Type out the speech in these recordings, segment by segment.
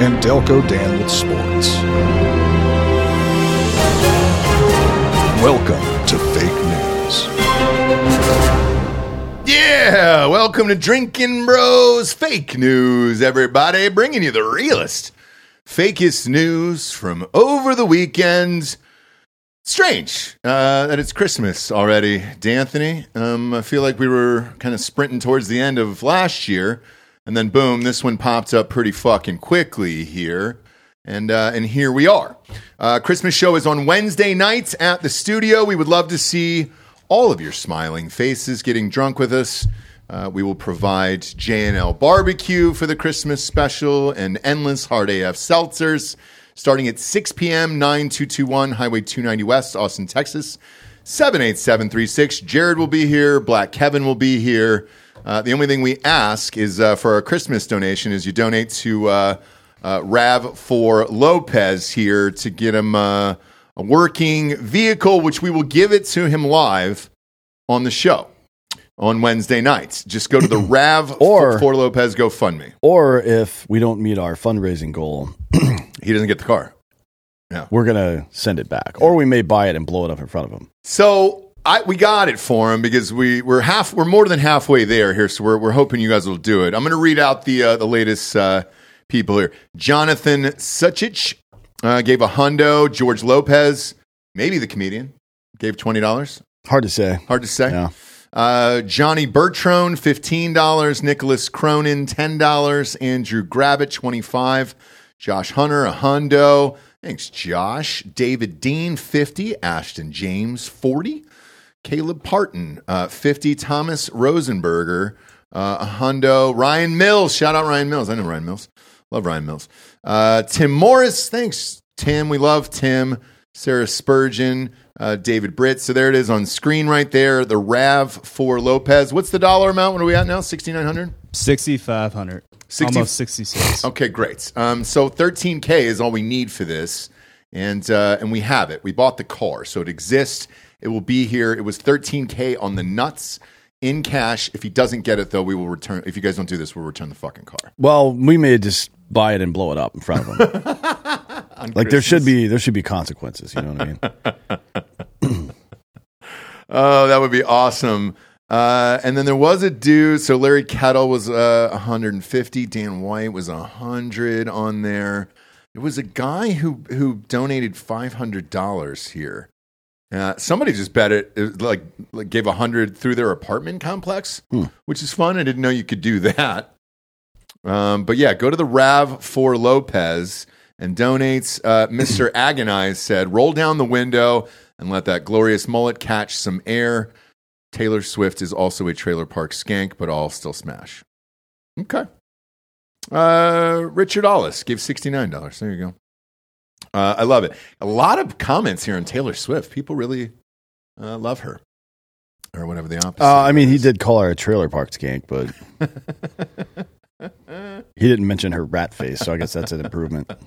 and Delco Dan with sports. Welcome to Fake News. Yeah, welcome to Drinkin Bros Fake News, everybody. Bringing you the realest, fakest news from over the weekend. Strange uh, that it's Christmas already, D'Anthony. Um, I feel like we were kind of sprinting towards the end of last year, and then boom, this one popped up pretty fucking quickly here. And, uh, and here we are. Uh, Christmas show is on Wednesday nights at the studio. We would love to see all of your smiling faces getting drunk with us. Uh, we will provide J&L barbecue for the Christmas special and endless hard AF seltzers starting at 6 p.m. 9221 Highway 290 West, Austin, Texas. 78736. Jared will be here. Black Kevin will be here. Uh, the only thing we ask is uh, for our Christmas donation is you donate to uh, uh, Rav for Lopez here to get him uh, a working vehicle, which we will give it to him live on the show on Wednesday nights. Just go to the Rav Or- for Lopez GoFundMe. Or if we don't meet our fundraising goal, He doesn't get the car. Yeah. we're going to send it back. Or we may buy it and blow it up in front of him. So I we got it for him because we we're half we're more than halfway there here. So we're we're hoping you guys will do it. I'm going to read out the uh, the latest uh, people here. Jonathan Suchich uh, gave a hundo. George Lopez, maybe the comedian, gave twenty dollars. Hard to say. Hard to say. Yeah. Uh, Johnny Bertrone, fifteen dollars. Nicholas Cronin, ten dollars. Andrew Gravitt, twenty-five. Josh Hunter, a hundo. Thanks, Josh. David Dean, fifty. Ashton James, forty. Caleb Parton, uh, fifty. Thomas Rosenberger, uh, a hundo. Ryan Mills, shout out Ryan Mills. I know Ryan Mills. Love Ryan Mills. Uh, Tim Morris, thanks, Tim. We love Tim. Sarah Spurgeon, uh, David Britt. So there it is on screen right there. The Rav for Lopez. What's the dollar amount? What are we at now? Sixty nine hundred. 6,500. 60 Almost 66. Okay, great. Um, so 13k is all we need for this, and uh, and we have it. We bought the car, so it exists. It will be here. It was 13k on the nuts in cash. If he doesn't get it, though, we will return. If you guys don't do this, we'll return the fucking car. Well, we may just buy it and blow it up in front of him. like there should be there should be consequences. You know what I mean? Oh, that would be awesome. Uh, and then there was a dude. So Larry Kettle was uh, 150. Dan White was 100 on there. There was a guy who who donated $500 here. Uh, somebody just bet it, it like, like gave a 100 through their apartment complex, which is fun. I didn't know you could do that. Um, but yeah, go to the Rav for Lopez and donates. Uh, Mr. Agonize said, roll down the window and let that glorious mullet catch some air. Taylor Swift is also a trailer park skank, but all still smash. Okay. Uh, Richard Ollis gave $69. There you go. Uh, I love it. A lot of comments here on Taylor Swift. People really uh, love her. Or whatever the opposite. Uh, I mean, he did call her a trailer park skank, but he didn't mention her rat face, so I guess that's an improvement.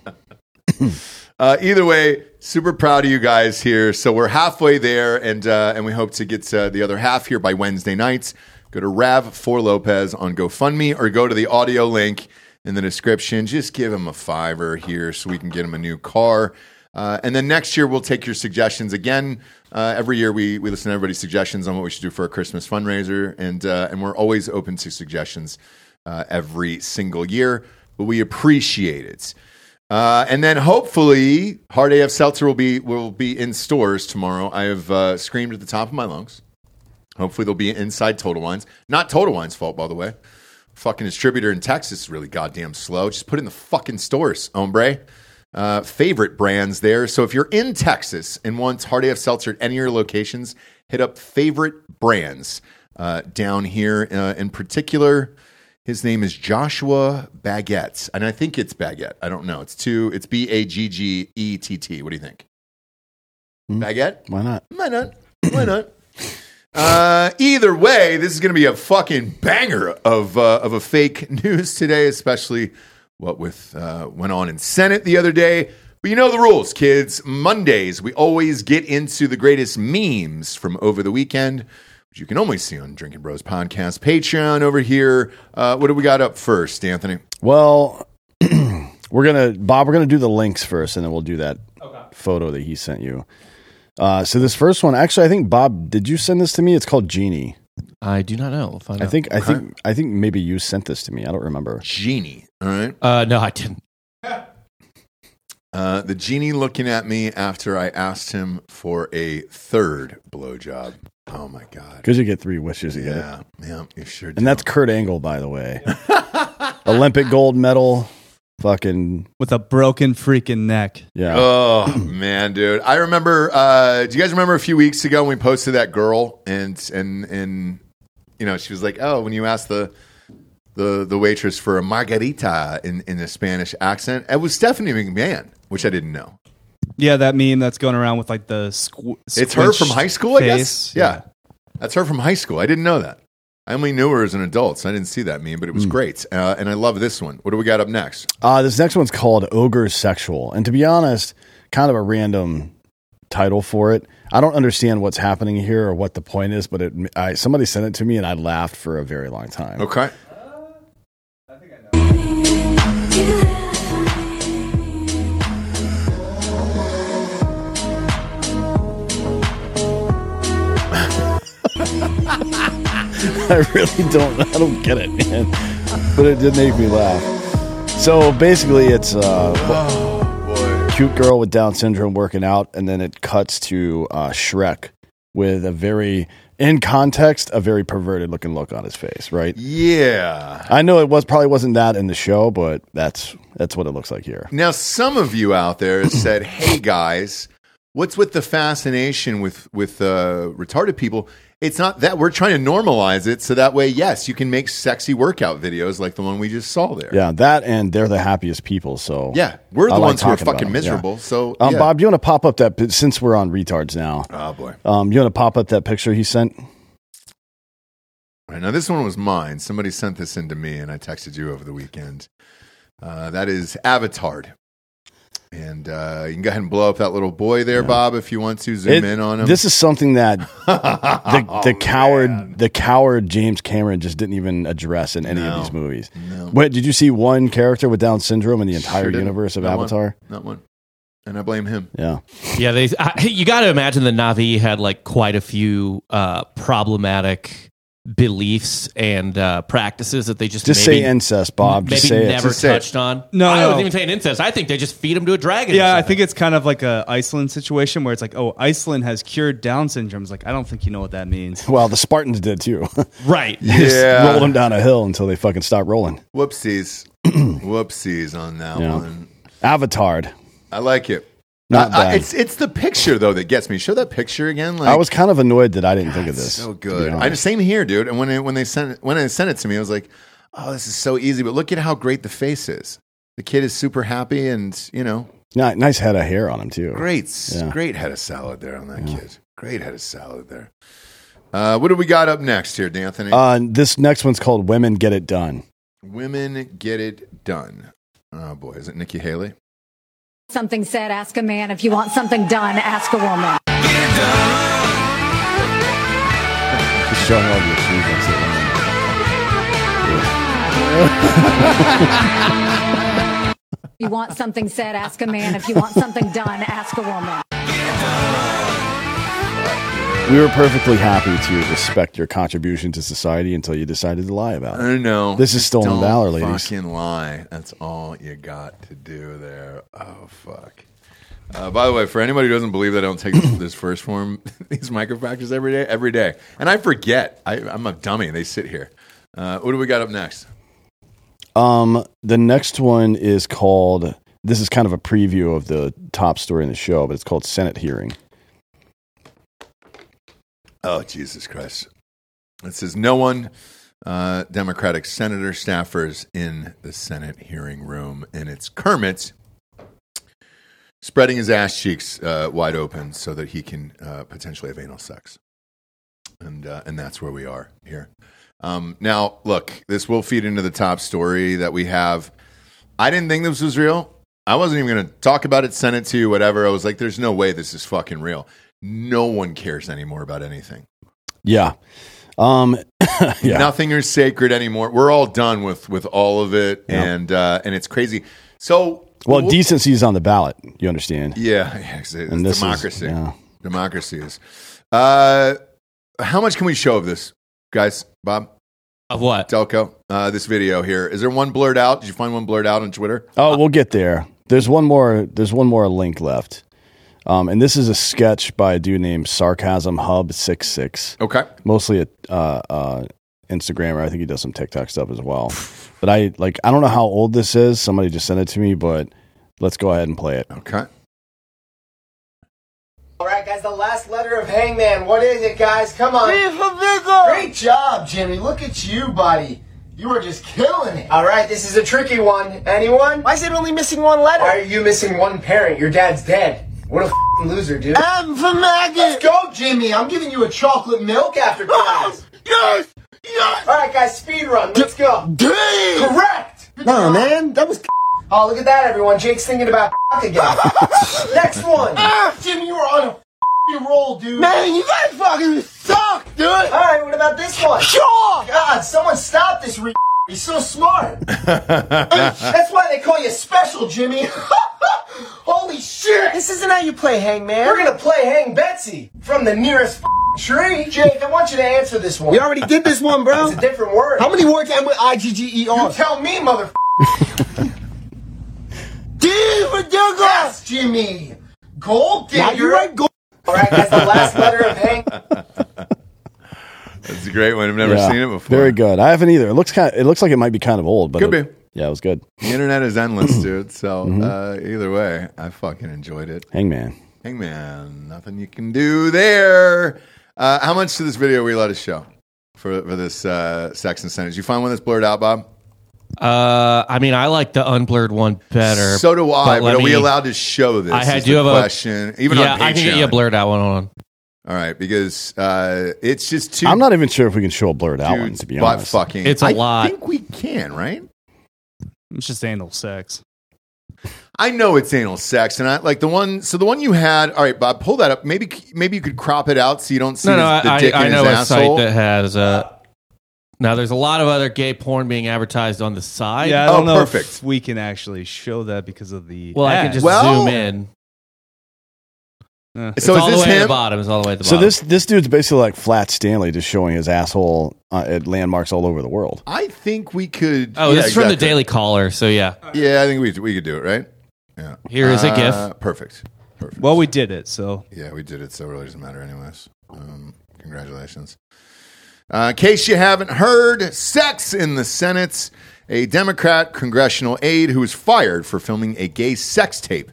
Uh, either way, super proud of you guys here. So we're halfway there, and uh, and we hope to get uh, the other half here by Wednesday nights. Go to Rav for Lopez on GoFundMe, or go to the audio link in the description. Just give him a fiver here, so we can get him a new car. Uh, and then next year we'll take your suggestions again. Uh, every year we, we listen to everybody's suggestions on what we should do for a Christmas fundraiser, and uh, and we're always open to suggestions uh, every single year. But we appreciate it. Uh, and then hopefully, Hard AF Seltzer will be will be in stores tomorrow. I have uh, screamed at the top of my lungs. Hopefully, they'll be inside Total Wines. Not Total Wines' fault, by the way. Fucking distributor in Texas is really goddamn slow. Just put it in the fucking stores, hombre. Uh, favorite brands there. So if you're in Texas and want Hard AF Seltzer at any of your locations, hit up favorite brands uh, down here. Uh, in particular, His name is Joshua Baguette, and I think it's Baguette. I don't know. It's two. It's B A G G E T T. What do you think? Hmm. Baguette? Why not? Why not? Why not? Uh, either way, this is going to be a fucking banger of uh, of a fake news today, especially what with uh, went on in Senate the other day. But you know the rules, kids. Mondays we always get into the greatest memes from over the weekend, which you can only see on Drinkin Bros podcast Patreon over here. Uh, what do we got up first, Anthony? Well, we're gonna Bob. We're gonna do the links first, and then we'll do that photo that he sent you. Uh, so this first one, actually, I think Bob, did you send this to me? It's called Genie. I do not know. We'll find I out. think I think I think maybe you sent this to me. I don't remember. Genie. All right. Uh, no, I didn't. Uh, the genie looking at me after I asked him for a third blowjob. Oh my god. Because you get three wishes, you. Yeah, yeah, you sure do. And that's Kurt Angle, by the way. Olympic gold medal. Fucking with a broken freaking neck. yeah. Oh man, dude! I remember. Uh, do you guys remember a few weeks ago when we posted that girl and and and you know she was like, "Oh, when you asked the the the waitress for a margarita in in a Spanish accent, it was Stephanie McMahon, which I didn't know. Yeah, that meme that's going around with like the squ- It's her from high school, I guess. face. Yeah. that's her from high school. I didn't know that. I only knew her as an adult, so I didn't see that meme, but it was great. Uh, and I love this one. What do we got up next? Uh, this next one's called Ogre Sexual. And to be honest, kind of a random title for it. I don't understand what's happening here or what the point is, but it, I, somebody sent it to me and I laughed for a very long time. Okay. I really don't. I don't get it, man. But it did make me laugh. So basically, it's uh, Oh cute girl with Down syndrome working out, and then it cuts to uh, Shrek with a very, in context, a very perverted looking look on his face. Right? Yeah. I know it was probably wasn't that in the show, but that's that's what it looks like here. Now, some of you out there have said, "Hey guys, what's with the fascination with with uh, retarded people?" It's not that we're trying to normalize it, so that way, yes, you can make sexy workout videos like the one we just saw there. Yeah, that and they're the happiest people. So yeah, we're the like ones who are fucking miserable. yeah. So, Um, yeah. Bob, do you want to pop up that since we're on retards now? oh boy. Um, you want to pop up that picture he sent? All right, now this one was mine. Somebody sent this in to me, and I texted you over the weekend. Uh, that is Avatar. And uh, you can go ahead and blow up that little boy there, Bob, if you want to zoom It- in on him. This is something that the Oh, the coward man. the coward James Cameron just didn't even address in any No. of these movies. No. What did you see one character with Down syndrome in the entire Sure universe of Not one. Avatar? Not one. And I blame him. Yeah. Yeah, they. I, you got to imagine the Na'vi had like quite a few uh, problematic beliefs and uh, practices that they just Just maybe, say incest, Bob. maybe Just say never it. Just say touched on. No, I no. wasn't even saying incest. I think they just feed them to a dragon. Yeah, I think it's kind of like a Iceland situation where it's like, oh, Iceland has cured Down syndrome. It's like, I don't think you know what that means. Well, the Spartans did too. right. Just Yeah. rolled them down a hill until they fucking stopped rolling. Whoopsies. Whoopsies on that Yeah. one. Avatar. I like it. Not I- I- bad. it's it's the picture though that gets me. Show that picture again. Like, I was kind of annoyed that I didn't think of this. so good. I same here, dude. And when they, when they sent it, when they sent it to me, I was like, oh, this is so easy. But look at how great the face is. The kid is super happy, and you know, Ni- nice head of hair on him too. great, s- Yeah. great head of salad there on that kid. Great head of salad there. Uh, what do we got up next here, D'Anthony? Uh, this next one's called "Women Get It Done." Women get it done. Oh boy, is it Nikki Haley? Something said, ask a man. If you want something done, ask a woman. Just showing your shoes. That's it. If you want something said, ask a man. If you want something done, ask a woman. We were perfectly happy to respect your contribution to society until you decided to lie about it. I know. This is stolen Don't valor, ladies. Fucking lie. That's all you got to do there. Oh fuck. Uh, by the way, for anybody who doesn't believe that I don't take this, 1st Phorm, these Micro-Factors every day, every day, and I forget. I, I'm a dummy. They sit here. Uh, what do we got up next? Um, the next one is called. This is kind of a preview of the top story in the show, but it's called Senate hearing. Oh Jesus Christ! It says no one uh, Democratic senator staffers in the Senate hearing room, and it's Kermit spreading his ass cheeks uh, wide open so that he can uh, potentially have anal sex, and uh, and that's where we are here. Um, now, look, this will feed into the top story that we have. I didn't think this was real. I wasn't even going to talk about it, send it to you, whatever. I was like, there's no way this is fucking real. No one cares anymore about anything. Yeah. Um, yeah. Nothing is sacred anymore. We're all done with with all of it, Yeah. and uh, and it's crazy. So, well, wh- decency is on the ballot. You understand? yeah, yeah, it's, it's And this is- democracy. yeah. Democracy is. Uh, how much can we show of this, guys? Bob Of what? Delco, uh, this video here. Is there one blurred out? Did you find one blurred out on Twitter? Oh, we'll get there. There's one more. There's one more link left. Um, and this is a sketch by a dude named Sarcasm Hub Six Six. Okay. Mostly a uh, uh, Instagrammer. I think he does some TikTok stuff as well. But I like. I don't know how old this is. Somebody just sent it to me. But let's go ahead and play it. Okay. All right, guys, the last letter of Hangman. What is it, guys? Come on. Great job, Jimmy. Look at you, buddy. You are just killing it. All right, this is a tricky one. Anyone? Why is it only missing one letter? Why are you missing one parent? Your dad's dead. What a f***ing loser, dude. I'm for Maggie. Let's go, Jimmy. I'm giving you a chocolate milk after ah, class. yes! Yes! All right, guys, speed run. Let's go. Dang. Correct! No, man. That was Oh, look at that, everyone. Jake's thinking about again. Next one. Ah. Jimmy, you were on a f***ing roll, dude. Man, you guys fucking suck, dude. All right, what about this one? Sure. God, someone stop this re- He's so smart. That's why they call you special, Jimmy. Holy shit. This isn't how you play Hangman. We're going to play Hang Betsy from the nearest tree. Jake, I want you to answer this one. We already did this one, bro. It's a different word. How many words end with I G G E You tell me, mother. D for Douglas. Yes, Jimmy. Gold digger. Yeah, you right. Go. All right, guys, the last letter of Hang. That's a great one. I've never Yeah. seen it before. Very good. I haven't either. It looks kind. Of, it looks like it might be kind of old, but Could it- be. Yeah, it was good. The internet is endless, dude. So Mm-hmm. uh, either way, I fucking enjoyed it. Hangman. Hangman, nothing you can do there. Uh, how much to this video were you allowed to show for for this uh, sex and sentence? You find one that's blurred out, Bob? Uh, I mean, I like the unblurred one better. So do I. But, let are we allowed to show this? I had is do the have a- question. Even yeah, on Patreon. I can get you a blurred out one on. All right, because uh, it's just too. I'm not even sure if we can show a blurred out one. To be butt honest, fucking. It's a I lot. I think we can, right? It's just anal sex. I know it's anal sex, and I like the one. So the one you had. All right, Bob, pull that up. Maybe maybe you could crop it out so you don't see No, no, his- the I, dick I, I in know his a asshole. site that has. Uh, now, there's a lot of other gay porn being advertised on the side. Yeah, I Oh, don't know perfect. if we can actually show that because of the. Well, I can just Well- zoom in. Uh, It's So is all this the way at him? the bottom. It's all the way at the so bottom. this this dude's basically like Flat Stanley, just showing his asshole uh, at landmarks all over the world. I think we could. Oh, yeah, this is from the exactly. Daily Caller. So yeah, Yeah, I think we we could do it, right? Yeah. Here is a GIF. Uh, Perfect. Perfect. well, we did it, so Yeah, we did it, so it really doesn't matter, anyways. Um, congratulations. Uh, in case you haven't heard, sex in the Senate. A Democrat congressional aide who was fired for filming a gay sex tape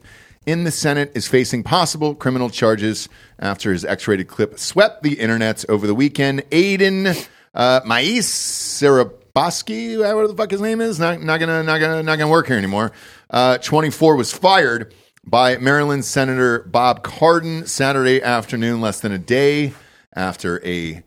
in the Senate is facing possible criminal charges after his X rated clip swept the internet over the weekend. Aidan uh, Mais Saraboski, whatever the fuck his name is, not, not gonna not gonna not gonna work here anymore. Uh, 24 was fired by Maryland Senator Bob Cardin Saturday afternoon, less than a day after a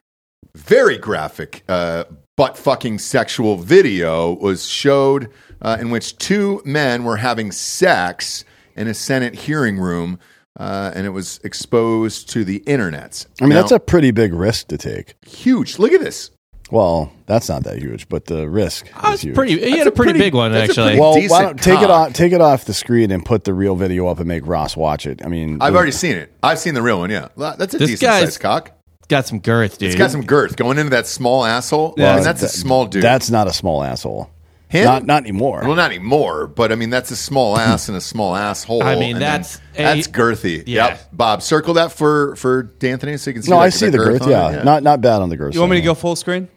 very graphic uh, butt fucking sexual video was showed uh, in which two men were having sex in a Senate hearing room. Uh, and it was exposed to the internet. I mean, Now, that's a pretty big risk to take. huge. Look at this. Well, that's not that huge, but the risk Oh, is huge. pretty. He That's had a a pretty, pretty- big one actually. well, why don't take it off take it off the screen and put the real video up and make Ross watch it. I mean, I've the- already seen it. I've seen the real one. Yeah, that's a This decent guy's- sized cock. got some girth, dude. It's got some girth going into that small asshole. Yeah. I mean, that's a small dude. That's not a small asshole. Him? Not not anymore. Well, not anymore, but I mean that's a small ass and a small asshole. I mean, and then that's a- that's girthy. Yeah. Yep. Bob, circle that for for D'Anthony so you can see. no, like, I see the girth. on Yeah. it. not not bad on the girth. you want me to go full screen?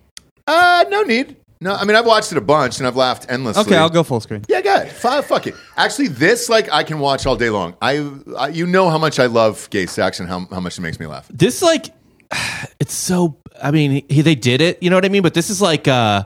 Uh, no need. No, I mean I've watched it a bunch and I've laughed endlessly. Okay, I'll go full screen. Yeah, go ahead. F- fuck it. Actually, this like I can watch all day long. I, I you know how much I love gay sex and how how much it makes me laugh. this like it's so. I mean, he, they did it. You know what I mean? But this is like. uh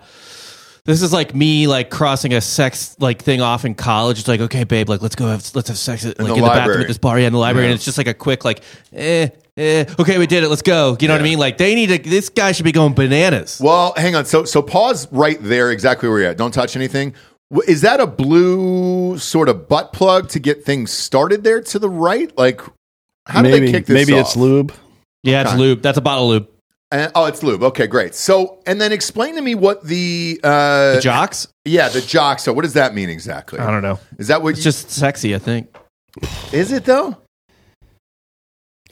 this is like me like crossing a sex like thing off in college. It's like, okay, babe, like let's go have let's have sex like in the the, bathroom library. at this bar, yeah, in the library, Yeah. and it's just like a quick like, eh, eh, okay, we did it, let's go. You know what I mean? Like they need to. This guy should be going bananas. Well, hang on. So so pause right there, exactly where you're at. Don't touch anything. Is that a blue sort of butt plug to get things started there to the right? Like, how do they kick this maybe off? it's lube. Yeah, it's lube. That's a bottle lube. Uh, oh, it's lube. Okay, great. So, and then explain to me what the, uh, The jocks? yeah, the jock. So, what does that mean exactly? I don't know. Is that what? It's you, just sexy, I think. is it though?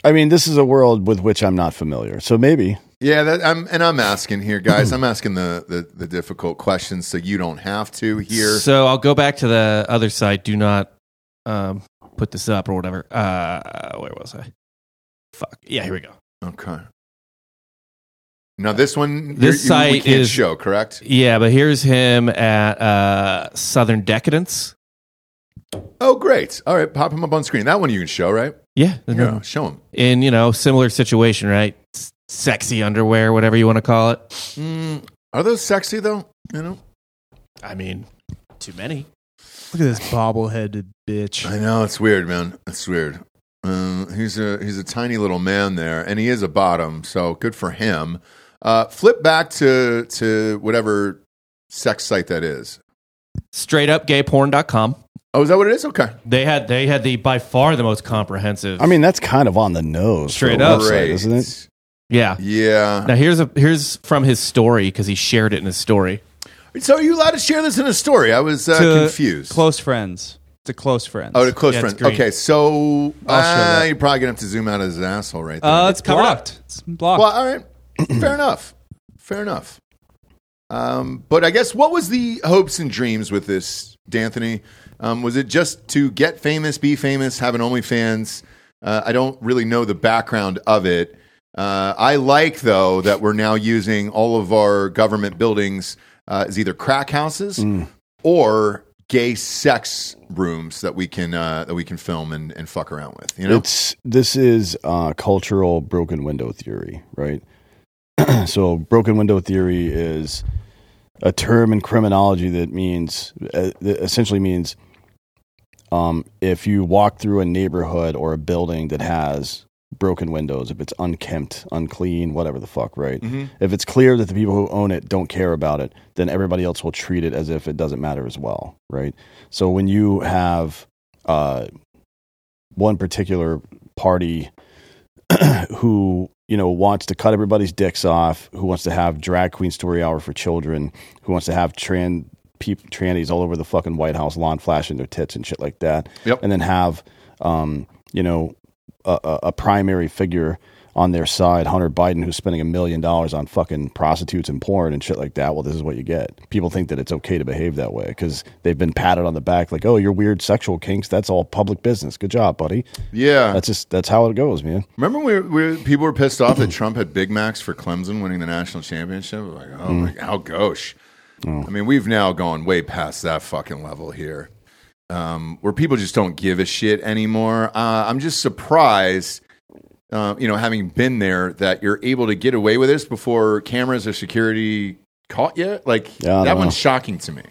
I mean, this is a world with which I'm not familiar, so maybe. Yeah, that, I'm, and I'm asking here, guys. I'm asking the, the the difficult questions so you don't have to here. So I'll go back to the other side. Do not um, put this up or whatever. Uh, where was I? Fuck. Yeah, here we go. Okay. Now this one, This you're- you- we site can't is- show, correct? Yeah, but here's him at uh, Southern Decadence. Oh, great. All right, pop him up on screen. That one you can show, right? Yeah, Yeah, show him. in you know similar situation, right? S- sexy underwear, whatever you want to call it. Mm, are those sexy though? You know, I mean, too many. Look at this bobbleheaded bitch. I know it's weird, man. It's weird. Uh, he's a he's a tiny little man there, and he is a bottom, so good for him. Uh, flip back to to whatever sex site that is. Straight up gayporn.com. Oh, is that what it is? Okay, They had they had the by far the most comprehensive. I mean, that's kind of on the nose, Straight up. website, great, isn't it? yeah. Yeah. Now here's a here's from his story because he shared it in his story. So are you allowed to share this in a story? I was uh, To confused. Close friends. To close friends. Oh, to close Yeah, friends. Okay, so I'll uh, you're probably gonna have to zoom out of his asshole right there. uh, it's covered up. blocked. It's blocked. Well, all right. Fair enough. Fair enough. Um, but I guess what was the hopes and dreams with this, D'Anthony? Um, was it just to get famous, be famous, have an OnlyFans? Uh, I don't really know the background of it. Uh, I like though that we're now using all of our government buildings uh, as either crack houses or gay sex rooms that we can uh, that we can film and, and fuck around with. You know, It's this is uh, cultural broken window theory, right? so, broken window theory is a term in criminology that means uh, that essentially means um, if you walk through a neighborhood or a building that has broken windows, if it's unkempt, unclean, whatever the fuck, right? If it's clear that the people who own it don't care about it, then everybody else will treat it as if it doesn't matter as well, right? So when you have uh, one particular party who you know wants to cut everybody's dicks off, who wants to have drag queen story hour for children, who wants to have trans peop, trannies all over the fucking White House lawn flashing their tits and shit like that, Yep. and then have um, you know a, a, a primary figure on their side, Hunter Biden, who's spending a million dollars on fucking prostitutes and porn and shit like that. Well, this is what you get. People think that it's okay to behave that way because they've been patted on the back, like, "Oh, your weird sexual kinks. That's all public business. Good job, buddy." yeah. That's just that's how it goes, man. Remember when we we people were pissed off that Trump had Big Macs for Clemson winning the national championship? Like, oh, my, how gauche. I mean, we've now gone way past that fucking level here, um, where people just don't give a shit anymore. Uh, I'm just surprised, uh, you know, having been there, that you're able to get away with this before cameras or security caught you. Like, Yeah, that one's know. shocking to me.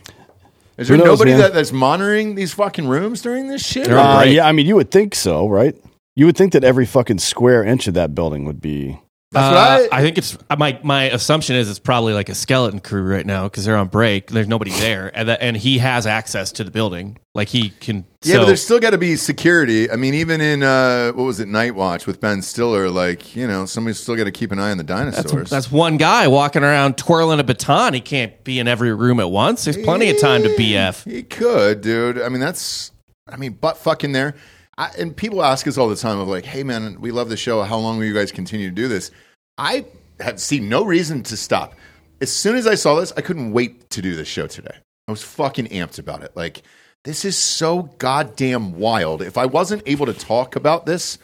Is there knows, nobody that, that's monitoring these fucking rooms during this shit? Uh, yeah, I mean, you would think so, right? You would think that every fucking square inch of that building would be. That's what Uh, I- I think it's my my assumption is it's probably like a skeleton crew right now because they're on break. There's nobody there, and that, and he has access to the building. Like he can. Yeah, so- but there's still got to be security. I mean, even in uh, what was it, Night Watch with Ben Stiller, like you know, somebody's still got to keep an eye on the dinosaurs. that's one guy walking around twirling a baton. He can't be in every room at once. There's plenty of time to BF. He could, dude. I mean, that's, I mean, butt fucking there. I, and people ask us all the time of like, hey man, we love the show. How long will you guys continue to do this? I have seen no reason to stop. As soon as I saw this, I couldn't wait to do this show today. I was fucking amped about it. Like, this is so goddamn wild. If I wasn't able to talk about this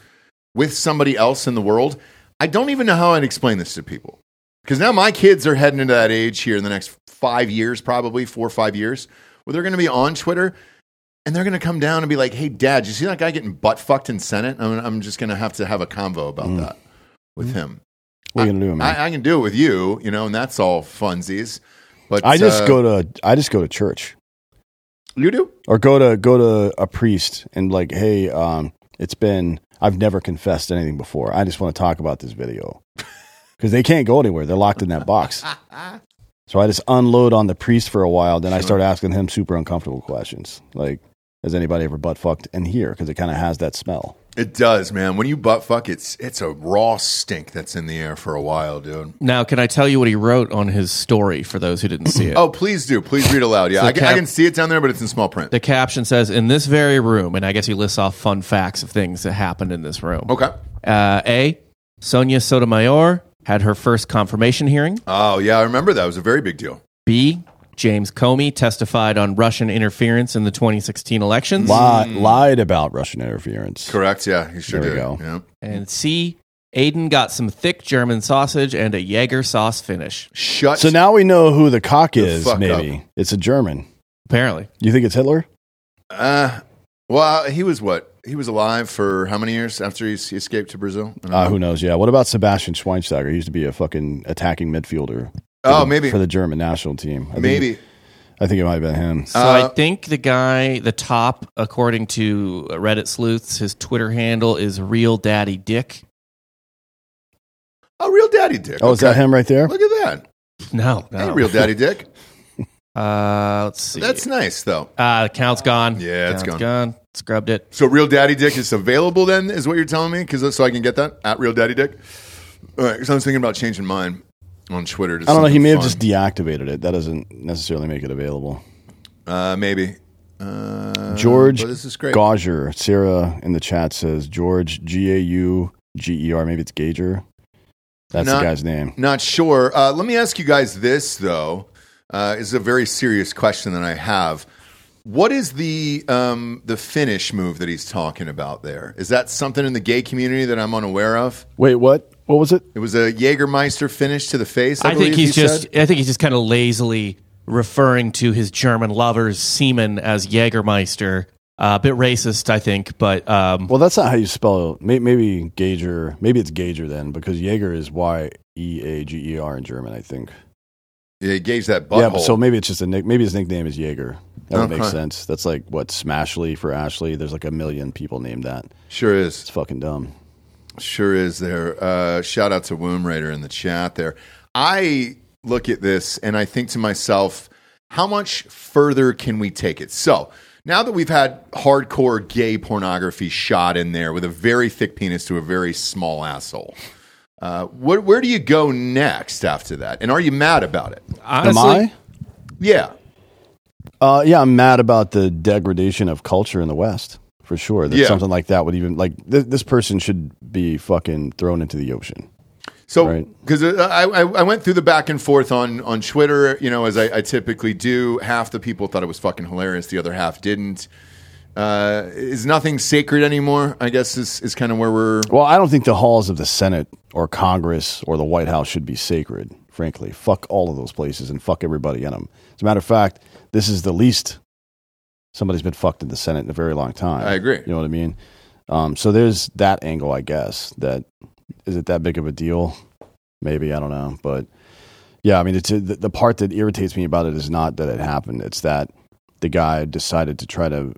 with somebody else in the world, I don't even know how I'd explain this to people. Because now my kids are heading into that age here in the next five years, probably four or five years, where they're going to be on Twitter and they're going to come down and be like, hey, dad, you see that guy getting butt fucked in Senate? I'm, I'm just going to have to have a convo about that with him. What are you gonna do, man? I, I can do it with you, you know, and that's all funsies. But I just uh, go to I just go to church You do? or go to go to a priest and like, hey, um, it's been I've never confessed anything before. I just want to talk about this video because they can't go anywhere. They're locked in that box. So I just unload on the priest for a while. Then I start asking him super uncomfortable questions, like, has anybody ever butt fucked in here? Because it kind of has that smell. It does, man. When you butt fuck, it's it's a raw stink that's in the air for a while, dude. Now, can I tell you what he wrote on his story for those who didn't see it? Oh, please do. Please read aloud. Yeah, So I, can, I can see it down there, but it's in small print. The caption says, "In this very room," and I guess he lists off fun facts of things that happened in this room. Okay. Uh, a. Sonia Sotomayor had her first confirmation hearing. Oh, yeah, I remember that. It was a very big deal. B. James Comey testified on Russian interference in the 2016 elections. Li- lied about Russian interference. Correct. Yeah, he sure There we did. go. Yeah. And C. Aidan got some thick German sausage and a Jaeger sauce finish. Shut. So now we know who the cock The is. fuck Maybe it's a German. Apparently, You think it's Hitler? Uh, well, he was what? He was alive for how many years after he, he escaped to Brazil? I Uh, know. who knows? Yeah. What about Sebastian Schweinsteiger? He used to be a fucking attacking midfielder. For Oh, the- maybe. for the German national team. I think- Maybe. I think it might have been him. so Uh, I think the guy, the top, according to Reddit sleuths, his Twitter handle is Real Daddy Dick. Oh, real daddy dick. Oh, is that him right there? Look at that. No, no. Hey, real daddy dick. Uh, let's see. That's nice, though. uh, the count's gone. Yeah, it's Count's gone. Scrubbed it. So, real daddy dick is available then, is what you're telling me? Because so I can get that at real daddy dick. All right, because I was thinking about changing mine on Twitter. To I don't know. He may have fun. just deactivated it. That doesn't necessarily make it available. uh, maybe. Uh, George this is great. Gauger. Sarah in the chat says George G A U G E R. Maybe it's Gager. That's Not- the guy's name. Not sure. Uh, let me ask you guys this though. Uh, is a very serious question that I have. What is the um, the finish move that he's talking about there? Is that something in the gay community that I'm unaware of? Wait, what? What was it? It was a Jägermeister finish to the face. I, I, think he's he just. said. I think he's just kind of lazily referring to his German lovers semen as Jägermeister. Uh, a bit racist, I think, but um, Well, that's not how you spell. Maybe, maybe Gager. Maybe it's Gager then, because Jaeger is Y E A G E R in German. I think. Yeah, he gauge that butthole. Yeah, so maybe it's just a nick. Maybe his nickname is Jaeger. That would make sense. That's like what Smashley for Ashley. There's like a million people named that. sure is. It's fucking dumb. Sure is there. Uh, shout out to Womb Raider in the chat there. I look at this and I think to myself, how much further can we take it? So now that we've had hardcore gay pornography shot in there with a very thick penis to a very small asshole, uh, where, where do you go next after that? And are you mad about it? honestly, Am I? Yeah. Uh, yeah, I'm mad about the degradation of culture in the West for sure. That Yeah. something like that would even like th- this person should be fucking thrown into the ocean. So, Right. because I, I, I went through the back and forth on, on Twitter, you know, as I, I typically do. Half the people thought it was fucking hilarious, the other half didn't. Uh, is nothing sacred anymore? I guess is, is kind of where we're. Well, I don't think the halls of the Senate or Congress or the White House should be sacred. Frankly, fuck all of those places and fuck everybody in them. As a matter of fact, this is the least somebody's been fucked in the Senate in a very long time. I agree. You know what I mean? Um, so there's that angle, I guess. That is it that big of a deal? Maybe I don't know, but yeah, I mean, it's the, the part that irritates me about it is not that it happened; it's that the guy decided to try to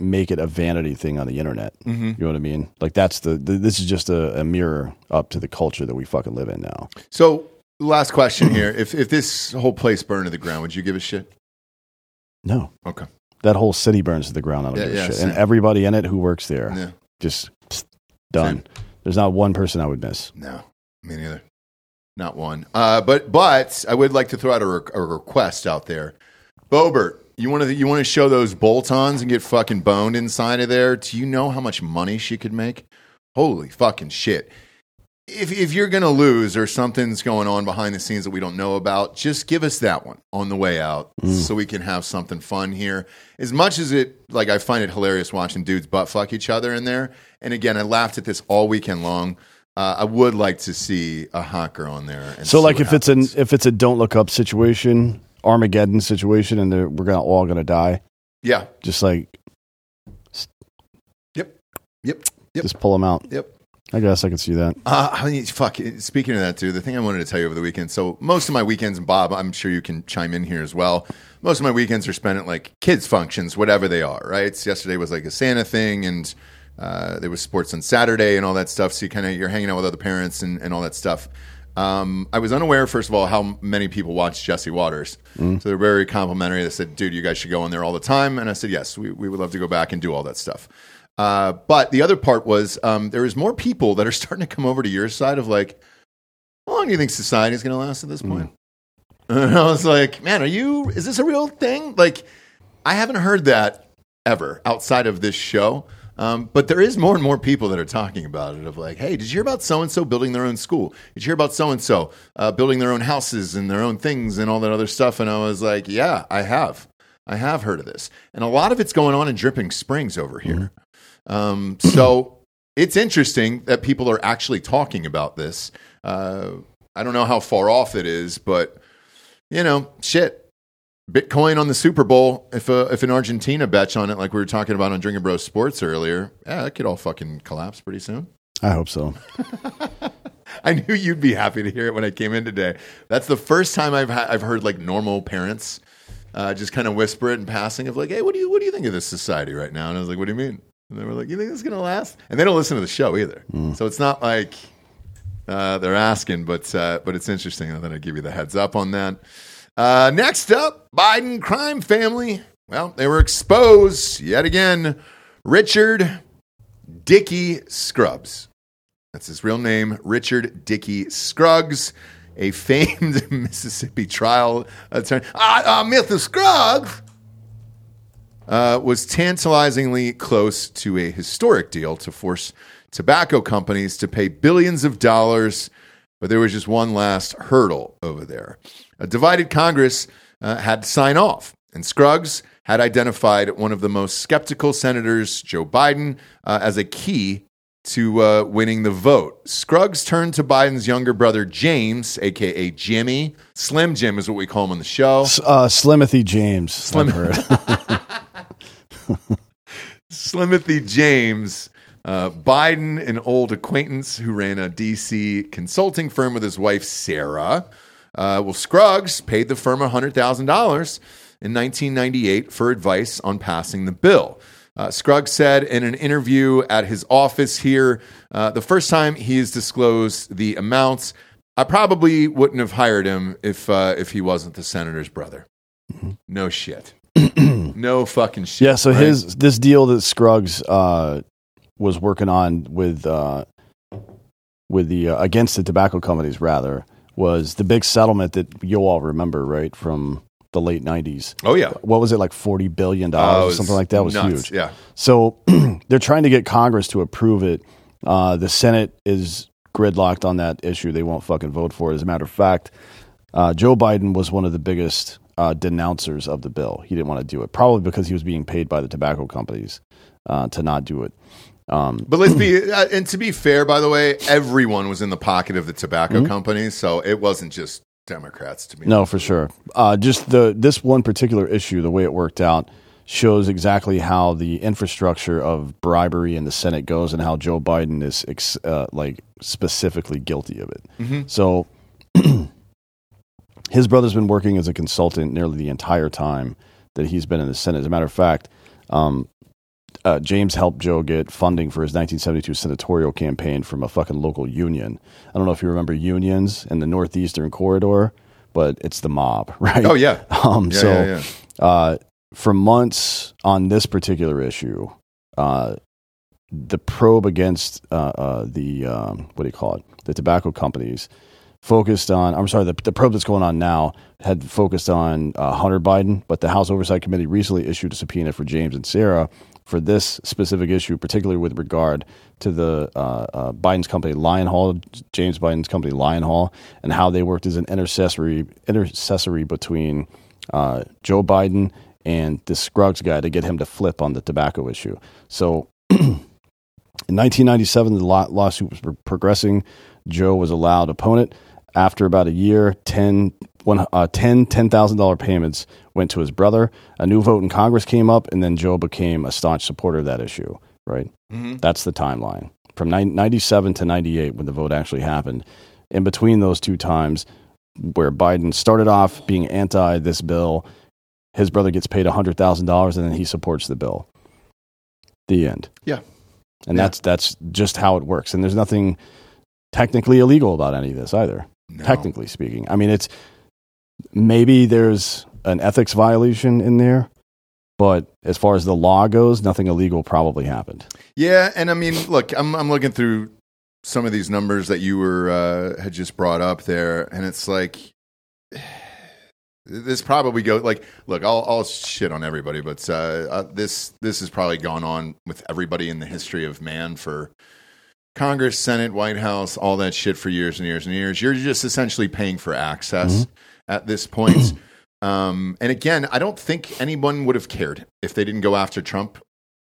make it a vanity thing on the internet. Mhm. You know what I mean? Like that's the, the this is just a, a mirror up to the culture that we fucking live in now. So, last question here: if if this whole place burned to the ground, would you give a shit? No, Okay. That whole city burns to the ground. I don't Yeah, give a yeah, shit, same. and everybody in it who works there Yeah. just psst, done. There's not one person I would miss. No, me neither. Not one. Uh, but but I would like to throw out a, re- a request out there. Bobert, you want to you want to show those bolt-ons and get fucking boned inside of there? Do you know how much money she could make? Holy fucking shit! If if you're gonna lose or something's going on behind the scenes that we don't know about, just give us that one on the way out so we can have something fun here. As much as it like I find it hilarious watching dudes butt fuck each other in there. And again, I laughed at this all weekend long. Uh, I would like to see a hot girl on there. And So like if it's an if it's a don't look up situation, Armageddon situation, and we're gonna all gonna die, yeah, just like yep, yep, yep, just pull them out. yep. I guess I can see that. Uh, I mean, fuck. Speaking of that, too, the thing I wanted to tell you over the weekend. So most of my weekends, and Bob, I'm sure you can chime in here as well. Most of my weekends are spent at like kids functions, whatever they are. Right. So yesterday was like a Santa thing, and uh, there was sports on Saturday and all that stuff. So you kind of you're hanging out with other parents and, and all that stuff. Um, I was unaware, first of all, how many people watch Jesse Watters. So they're very complimentary. They said, "Dude, you guys should go on there all the time." And I said, "Yes, we, we would love to go back and do all that stuff." Uh, but the other part was um, there is more people that are starting to come over to your side of like, how long do you think society is going to last at this point? And I was like, man, are you? Is this a real thing? Like, I haven't heard that ever outside of this show. Um, but there is more and more people that are talking about it. Of like, hey, did you hear about so and so building their own school? Did you hear about so and so building their own houses and their own things and all that other stuff? And I was like, yeah, I have. I have heard of this, and a lot of it's going on in Dripping Springs over here. Um, so it's interesting that people are actually talking about this. Uh, I don't know how far off it is, but you know, shit. Bitcoin on the Super Bowl. If uh, if an Argentina bets on it, like we were talking about on Drinkin Bros Sports earlier, yeah, that could all fucking collapse pretty soon. I hope so. I knew you'd be happy to hear it when I came in today. That's the first time I've ha- I've heard like normal parents uh, just kind of whisper it in passing of like, "Hey, what do you what do you think of this society right now?" And I was like, "What do you mean?" And they were like, "You think this is gonna last?" And they don't listen to the show either, so it's not like uh, they're asking, but uh, but it's interesting. I thought I'd give you the heads up on that. Uh, next up, Biden crime family. Well, they were exposed yet again. Richard Dickey Scruggs. That's his real name, Richard Dickey Scruggs, a famed Mississippi trial attorney. Ah, uh, Mr. Scruggs uh, was tantalizingly close to a historic deal to force tobacco companies to pay billions of dollars, but there was just one last hurdle over there. A divided Congress uh, had to sign off, and Scruggs had identified one of the most skeptical senators, Joe Biden, uh, as a key to uh, winning the vote. Scruggs turned to Biden's younger brother, James, aka Jimmy. Slim Jim is what we call him on the show. Uh, Slimothy James. Slim. Slimothy James, uh, Biden, an old acquaintance who ran a DC consulting firm with his wife, Sarah. Uh, well, Scruggs paid the firm $100,000 in 1998 for advice on passing the bill. Uh, Scruggs said in an interview at his office here uh, the first time he has disclosed the amounts, I probably wouldn't have hired him if, uh, if he wasn't the senator's brother. No shit. no fucking shit. Yeah, so right? his this deal that Scruggs uh, was working on with uh, with the uh, against the tobacco companies rather was the big settlement that you all remember, right, from the late '90s. Oh yeah. What was it like 40 billion dollars it or something like that? It was nuts, huge. yeah. So they're trying to get Congress to approve it. Uh, the Senate is gridlocked on that issue. They won't fucking vote for it. As a matter of fact, uh, Joe Biden was one of the biggest uh, denouncers of the bill. He didn't want to do it, probably because he was being paid by the tobacco companies uh, to not do it. Um, But let's be, uh, and to be fair, by the way, everyone was in the pocket of the tobacco Mm-hmm. companies, so it wasn't just Democrats. To be No, for sure. Uh, just the this one particular issue, the way it worked out, shows exactly how the infrastructure of bribery in the Senate goes, and how Joe Biden is ex- uh, like specifically guilty of it. So, his brother's been working as a consultant nearly the entire time that he's been in the Senate. As a matter of fact, um, uh, James helped Joe get funding for his 1972 senatorial campaign from a fucking local union. I don't know if you remember unions in the northeastern corridor, but it's the mob, right? Oh, yeah. Um, Yeah, so, yeah, Uh, for months on this particular issue, uh, the probe against uh, uh, the um, what do you call it? The tobacco companies focused on. I'm sorry, the, the probe that's going on now had focused on uh, Hunter Biden, but the House Oversight Committee recently issued a subpoena for James and Sarah for this specific issue, particularly with regard to the uh, uh, Biden's company Lion Hall, James Biden's company Lion Hall, and how they worked as an intercessory intercessory between uh, Joe Biden and this Scruggs guy to get him to flip on the tobacco issue. So in 1997, the law- lawsuit was progressing. Joe was allowed opponent. After about a year, 10, one, uh, 10 $10,000 payments went to his brother. A new vote in Congress came up, and then Joe became a staunch supporter of that issue, right? That's the timeline. from nine- 97 to 98 when the vote actually happened. In between those two times, where Biden started off being anti this bill, his brother gets paid $100,000 and then he supports the bill. The end. Yeah. And Yeah. that's that's just how it works. And there's nothing technically illegal about any of this either. No. Technically speaking. I mean it's maybe there's an ethics violation in there, but as far as the law goes, nothing illegal probably happened. Yeah, and I mean, look, I'm I'm looking through some of these numbers that you were uh, had just brought up there, and it's like this probably go like look, I'll I'll shit on everybody, but uh, uh, this this has probably gone on with everybody in the history of man for Congress, Senate, White House, all that shit for years and years and years. You're just essentially paying for access at this point. Um, and again, I don't think anyone would have cared if they didn't go after Trump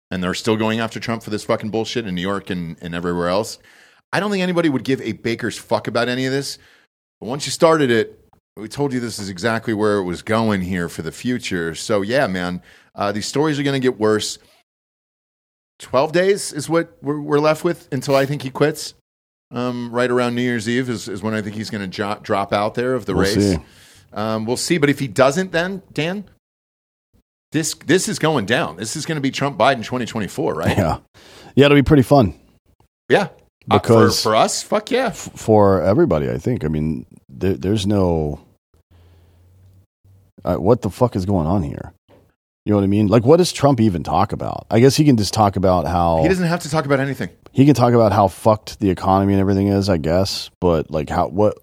and they're still going after Trump for this fucking bullshit in New York and, and everywhere else. I don't think anybody would give a baker's fuck about any of this. But once you started it, we told you this is exactly where it was going here for the future. So, yeah, man, uh, these stories are going to get worse. 12 days is what we're, we're left with until I think he quits. Um, right around New Year's Eve is, is when I think he's going to jo- drop out there of the We'll race. see. Um, we'll see. But if he doesn't, then, Dan, this, this is going down. This is going to be Trump Biden 2024, right? Yeah. Yeah, it'll be pretty fun Yeah. Uh, Because- for, for us, fuck yeah. for everybody, I think. I mean, there, there's no. Uh, what the fuck is going on here? You know what I mean? Like, what does Trump even talk about? I guess he can just talk about how He doesn't have to talk about anything. he can talk about how fucked the economy and everything is. I guess, but like, how what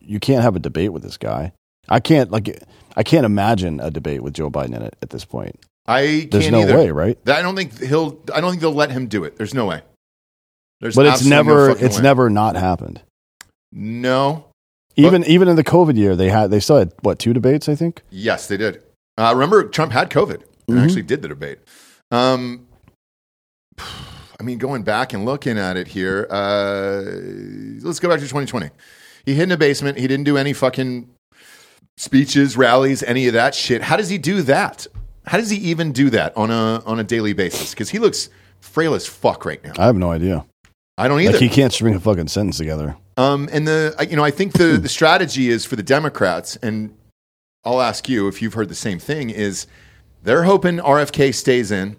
you can't have a debate with this guy. I can't like I can't imagine a debate with Joe Biden in it at this point. I There's can't no either. way, right? I don't think he'll. I don't think they'll let him do it. There's no way. There's But it's absolutely no never it's way. never not happened. No. Even even in the COVID year, they had they still had what two debates? I think. Yes, they did. Uh, remember, Trump had COVID and Mhm. actually did the debate. Um, I mean, going back and looking at it here, uh, let's go back to 2020. He hid in a basement. He didn't do any fucking speeches, rallies, any of that shit. How does he do that? How does he even do that on a on a daily basis? Because he looks frail as fuck right now. I have no idea. I don't either. Like he can't string a fucking sentence together. Um, and the you know I think the the strategy is for the Democrats, and I'll ask you if you've heard the same thing. Is they're hoping RFK stays in.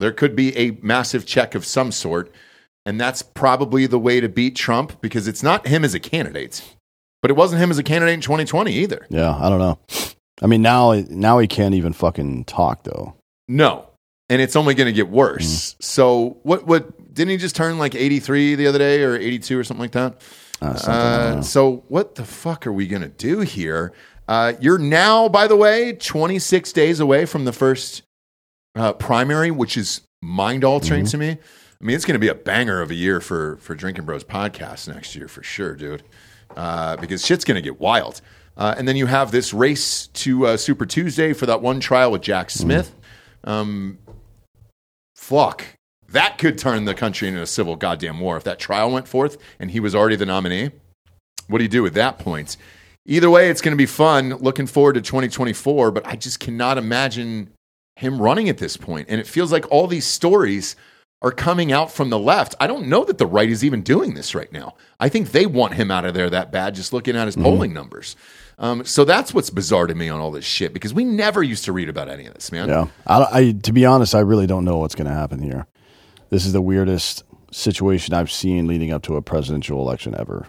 There could be a massive check of some sort, and that's probably the way to beat Trump because it's not him as a candidate, but it wasn't him as a candidate in 2020 either. Yeah, I don't know. I mean, now now he can't even fucking talk though. No, and it's only going to get worse. So what? What didn't he just turn like 83 the other day or 82 or something like that? Uh, something, Uh, so what the fuck are we gonna do here? Uh, you're now, by the way, 26 days away from the first uh, primary, which is mind altering Mm-hmm. to me. I mean, it's gonna be a banger of a year for for Drinkin Bros podcast next year for sure, dude. Uh, because shit's gonna get wild. Uh, and then you have this race to uh, Super Tuesday for that one trial with Jack Mm-hmm. Smith. Um, fuck. That could turn the country into a civil goddamn war if that trial went forth and he was already the nominee. What do you do at that point? Either way, it's going to be fun. Looking forward to 2024, but I just cannot imagine him running at this point. And it feels like all these stories are coming out from the left. I don't know that the right is even doing this right now. I think they want him out of there that bad just looking at his polling numbers. Um, so that's what's bizarre to me on all this shit because we never used to read about any of this, man. Yeah, I, I to be honest, I really don't know what's going to happen here. This is the weirdest situation I've seen leading up to a presidential election ever.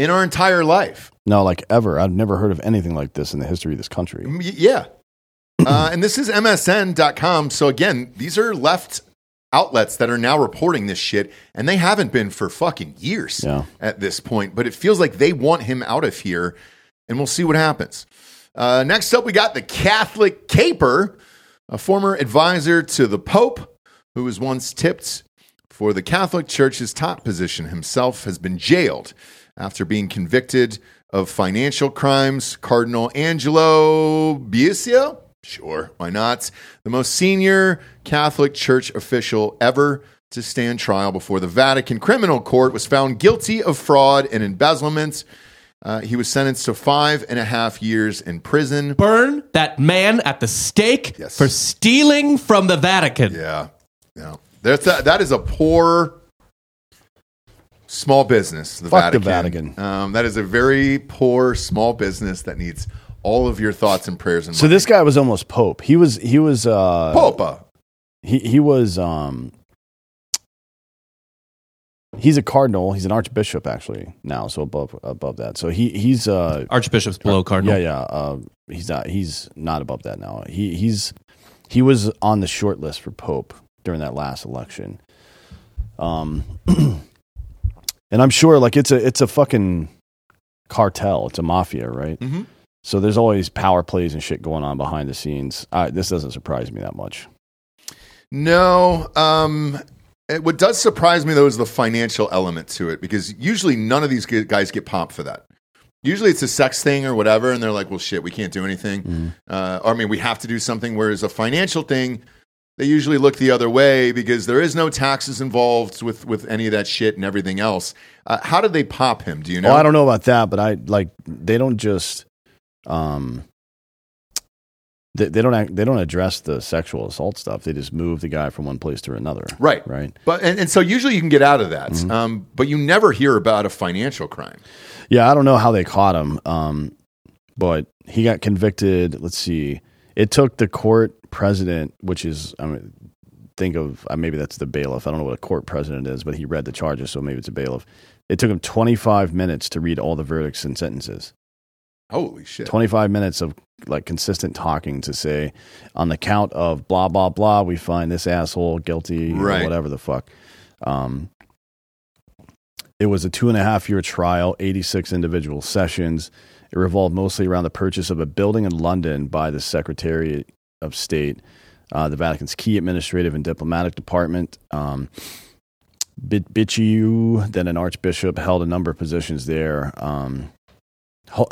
In our entire life. No, like ever. I've never heard of anything like this in the history of this country. Y- Yeah. Uh, and this is MSN.com. So again, these are left outlets that are now reporting this shit, and they haven't been for fucking years Yeah. at this point. But it feels like they want him out of here, and we'll see what happens. Uh, next up, we got the Catholic Caper, a former advisor to the Pope, who was once tipped for the Catholic Church's top position himself, has been jailed after being convicted of financial crimes. Cardinal Angelo Biasio, sure, why not? The most senior Catholic Church official ever to stand trial before the Vatican Criminal Court, was found guilty of fraud and embezzlement. Uh, he was sentenced to five and a half years in prison. Burn that man at the stake Yes. for stealing from the Vatican. Yeah, yeah. That's a, that is a poor, small business, the Fuck the Vatican. Vatican. Um, that is a very poor small business that needs all of your thoughts and prayers and So this guy was almost pope. He was he was uh Popa. he he was um he's a cardinal. He's an archbishop actually now, so above above that. So he he's uh Archbishop's below cardinal. yeah yeah uh, he's not he's not above that now. He he's he was on the short list for pope during that last election. Um, and I'm sure like it's a it's a fucking cartel. It's a mafia, right? Mhm. So there's always power plays and shit going on behind the scenes. Uh, this doesn't surprise me that much. No. Um, it- what does surprise me though is the financial element to it because usually none of these guys get popped for that. Usually it's a sex thing or whatever, and they're like, "Well, shit, we can't do anything." Uh, or I mean, we have to do something. Whereas a financial thing, they usually look the other way because there is no taxes involved with with any of that shit and everything else. Uh, how did they pop him? Do you know? Well, I don't know about that, but I like they don't just um they, they don't act, they don't address the sexual assault stuff. They just move the guy from one place to another. Right. Right. But and, and so usually you can get out of that, Mm-hmm. um, but you never hear about a financial crime. Yeah, I don't know how they caught him, um, but he got convicted. Let's see. It took the court president, which is I mean, think of uh, maybe that's the bailiff. I don't know what a court president is, but he read the charges, so maybe it's a bailiff. It took him 25 minutes to read all the verdicts and sentences. Holy shit! 25 minutes of like consistent talking to say on the count of blah blah blah we find this asshole guilty Right. or whatever the fuck um it was a two and a half year trial 86 individual sessions it revolved mostly around the purchase of a building in london by the secretary of state uh, the vatican's key administrative and diplomatic department um, then an archbishop, held a number of positions there. Um,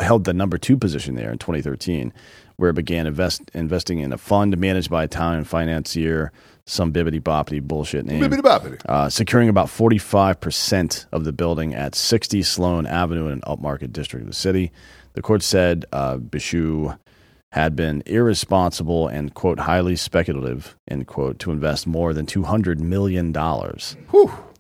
held the number two position there in 2013, where it began invest, investing in a fund managed by a Italian financier, some bibbity boppity bullshit name, Bibbidi-bobbidi. uh, securing about 45% of the building at 60 Sloane Avenue in an upmarket district of the city. The court said uh, Bishu had been irresponsible and, quote, highly speculative, end quote, to invest more than $200 million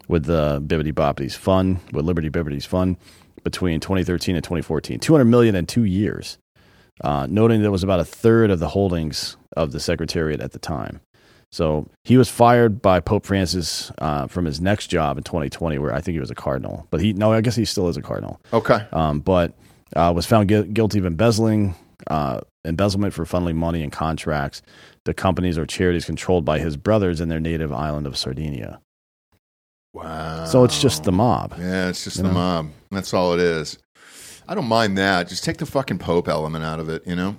with the Bibbity Boppity's fund, with Liberty Bibbity's fund between 2013 and 2014. 200 million in two years. Uh, noting that it was about a third of the holdings of the Secretariat at the time. So he was fired by Pope Francis uh, from his next job in 2020, where I think he was a cardinal. But he, no, I guess he still is a cardinal. Okay. Um, but uh, was found gui- guilty of embezzling, uh, embezzlement for funneling money and contracts to companies or charities controlled by his brothers in their native island of Sardinia. Wow. So it's just the mob. Yeah, it's just the know? mob. That's all it is. I don't mind that. Just take the fucking Pope element out of it, you know?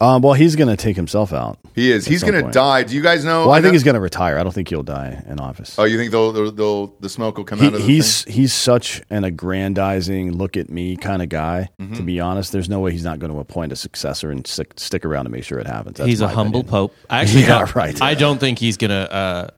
Um, well, he's going to take himself out. He is. He's going to die. Do you guys know? Well, I think know- he's going to retire. I don't think he'll die in office. Oh, you think they'll, they'll, they'll the smoke will come He- out of the he's thing? he's such an aggrandizing, look at me kind of guy. Mm-hmm. To be honest, there's no way he's not going to appoint a successor and stick, stick around to make sure it happens. That's he's a humble opinion. pope. I actually Yeah, don't, right. I don't think he's gonna. Uh,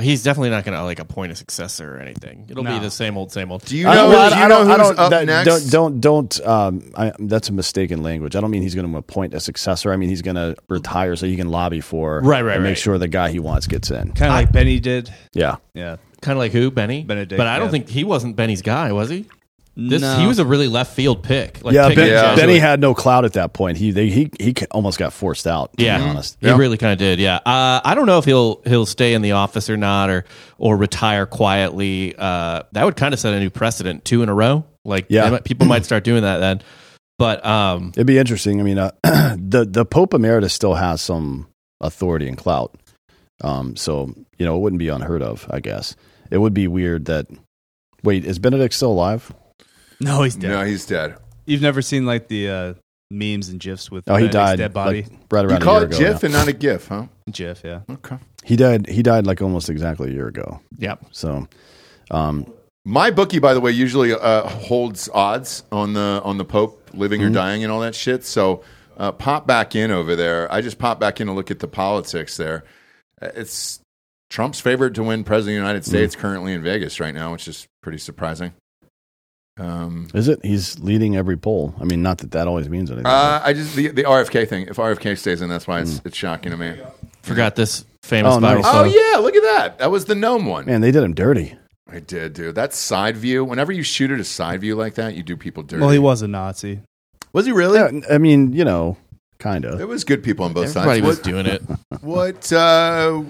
he's definitely not gonna like appoint a successor or anything. It'll be the same old, same old. Do you I know, don't- do I you know don't- I who's don't- up that- next? Don't don't don't. Um, I, that's a mistaken language. I don't mean he's going to appoint a successor. I mean he's going to retire so he can lobby for Right, right, and make sure the guy he wants gets in. Kind of like Benny did. Yeah, Yeah. Kind of like who Benny Benedict, But I don't yeah. think he wasn't Benny's guy, was he? This No. he was a really left field pick. Like yeah. picking Ben, Yeah. Benny had no clout at that point. He they, he he almost got forced out. To Yeah, be honest. he really kind of did. Yeah, uh, I don't know if he'll he'll stay in the office or not, or or retire quietly. Uh, that would kind of set a new precedent, two in a row. Like, Yeah. might- people might start doing that then. But um, It'd be interesting. I mean, uh, the the Pope Emeritus still has some authority and clout. Um, so you know, it wouldn't be unheard of. I guess it would be weird that. Wait, is Benedict still alive? No, he's dead. No, he's dead. You've never seen like the uh, memes and gifs with Oh, he Benedict's died dead body. like, right You around call a year it ago. GIF yeah. and not a GIF, huh? GIF, yeah. Okay. He died. He died like almost exactly a year ago. yeah, So, um, MyBookie, by the way, usually uh, holds odds on the on the Pope living Mm-hmm. or dying and all that shit. So uh, pop back in over there. I just pop back in to look at the politics there. Uh, It's Trump's favored to win president of the United Mm-hmm. States currently in Vegas right now, which is pretty surprising. Um, is it? He's leading every poll. I mean, not that that always means anything. uh, I just the, the RFK thing. If RFK stays in, that's why it's, it's shocking to me. forgot this famous Oh, viral nice. Oh photo. yeah, look at that. That was the gnome one. Man, they did him dirty. I did, dude. That side view. Whenever you shoot at a side view like that, you do people dirty. Well, he was a Nazi. Was he really? Yeah, I mean, you know, kind There of. was good people on both Everybody sides. was What, doing it. what, uh,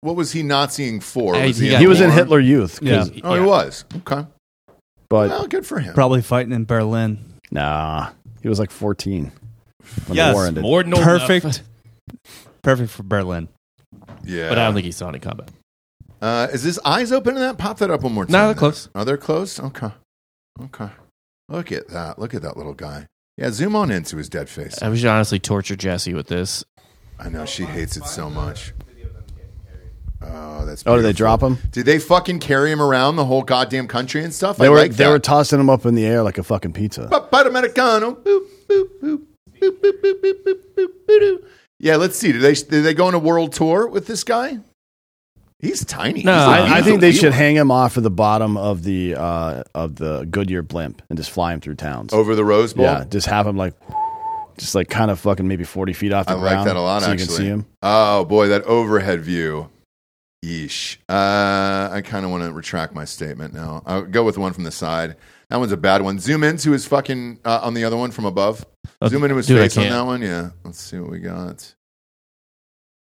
what was he Naziing for? Hey, Was he he, got- He was in war? Hitler Youth. 'cause- Yeah. Oh, he was. Okay. But Well, good for him. Probably fighting in Berlin. nah, he was like 14 when the war Yes, ended. More than old Perfect. enough. Perfect for Berlin. yeah. But I don't think he saw any combat. Uh, is his eyes open in that? Pop that up one more time. No, they're closed. Oh, they're closed? Okay. Okay. Look at that. Look at that little guy. Yeah, zoom on into his dead face. I should honestly torture Jesse with this. I know she hates it so much. Oh, that's. Beautiful. Oh, did they drop him? Did they fucking carry him around the whole goddamn country and stuff? They I were like they that. were tossing him up in the air like a fucking pizza. Americano. Yeah, let's see. Did they did they go on a world tour with this guy? He's tiny. No, He's I, I, think they should hang him off of the bottom of the uh, of the Goodyear blimp and just fly him through towns over the Rose Bowl. Yeah, just have him like just like kind of fucking maybe 40 feet off the I ground. I like that a lot, so actually. you can see him. Oh, boy, that overhead view. Yeesh. Uh, I kind of want to retract my statement now. I'll go with the one from the side. That one's a bad one. Zoom into his fucking uh, on the other one from above. Oh, Zoom into his dude, face on that one. Yeah. Let's see what we got.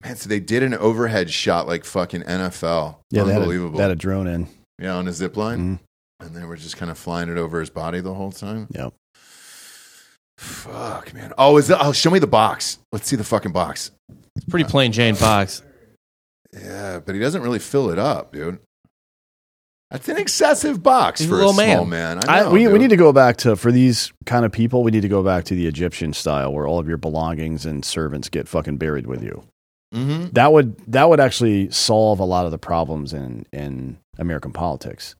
Man, so they did an overhead shot like fucking NFL. Yeah, they had, a, Unbelievable. they had a drone in. yeah, on a zip line. Mhm. And they were just kind of flying it over his body the whole time. Yep. Fuck, man. Oh, is that? Oh, show me the box. Let's see the fucking box. It's pretty plain Jane box. Yeah, but he doesn't really fill it up, dude. That's an excessive box He's for a, little small man. man. I I, know, we, we dude. need to go back to for these kind of people. We need to go back to the Egyptian style, where all of your belongings and servants get fucking buried with you. Mhm. That would that would actually solve a lot of the problems in in American politics.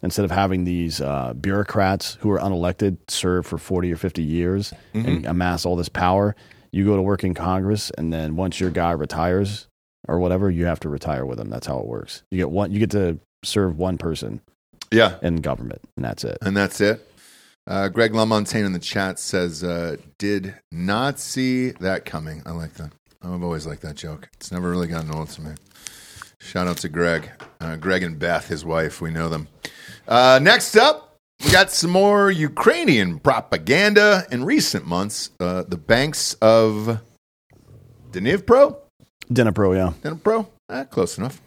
Instead of having these uh, bureaucrats who are unelected serve for forty or fifty years Mm-hmm. and amass all this power, you go to work in Congress, and then once your guy retires or whatever, you have to retire with them. That's how it works. You get one. You get to serve one person Yeah, in government, and that's it. and that's it. Uh, Greg LaMontagne in the chat says, uh, "Did not see that coming." I like that. I've always liked that joke. It's never really gotten old to me. Shout out to Greg, uh, Greg and Beth, his wife. We know them. Uh, next up, we got some more Ukrainian propaganda in recent months. Uh, the banks of Dnipro. Dnipro, yeah. Dnipro, eh, close enough.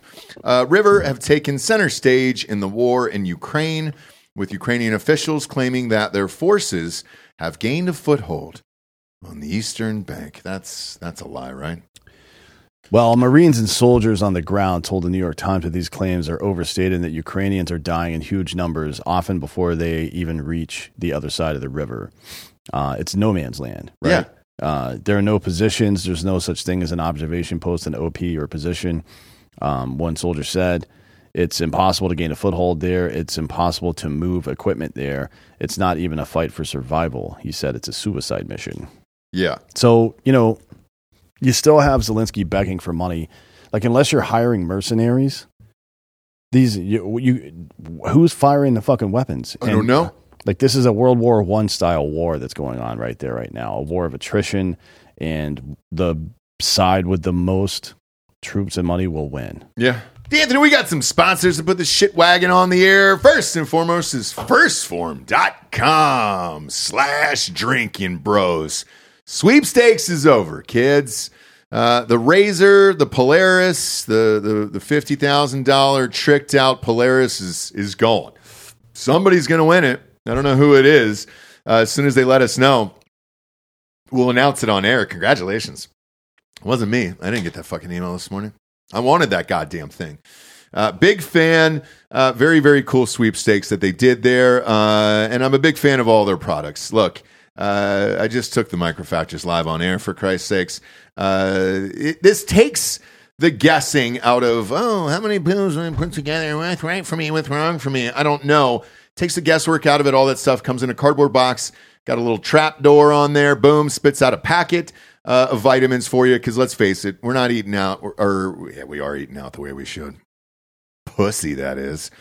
Uh, River have taken center stage in the war in Ukraine, with Ukrainian officials claiming that their forces have gained a foothold on the eastern bank. That's that's a lie, right? Well, Marines and soldiers on the ground told the New York Times that these claims are overstated and that Ukrainians are dying in huge numbers, often before they even reach the other side of the river. Uh, it's no man's land, right? Uh, there are no positions. There's no such thing as an observation post, an OP, or position. Um, one soldier said, It's impossible to gain a foothold there. It's impossible to move equipment there. It's not even a fight for survival. He said it's a suicide mission. Yeah, So, you know, you still have Zelensky begging for money. Like, unless you're hiring mercenaries, these, you, you who's firing the fucking weapons? I don't know. Like, this is a World War One style war that's going on right there, right now. A war of attrition, and the side with the most troops and money will win. Yeah. Anthony, we got some sponsors to put the shit wagon on the air. First and foremost is 1stphorm.com slash drinkin bros. Sweepstakes is over, kids. Uh, the RZR, the Polaris, the, the, the $50,000 tricked out Polaris is, is gone. Somebody's going to win it. I don't know who it is. Uh, as soon as they let us know, we'll announce it on air. Congratulations. It wasn't me. I didn't get that fucking email this morning. I wanted that goddamn thing. Uh, big fan. Uh, very, very cool sweepstakes that they did there. Uh, and I'm a big fan of all their products. Look, uh, I just took the Micro-Factors live on air for Christ's sakes. Uh, it, this takes the guessing out of, oh, how many pills I put together? What's right for me? What's wrong for me? I don't know. Takes the guesswork out of it. All that stuff comes in a cardboard box. Got a little trap door on there. Boom, spits out a packet uh, of vitamins for you. Because let's face it, we're not eating out, or, or yeah, we are eating out the way we should. Pussy, that is.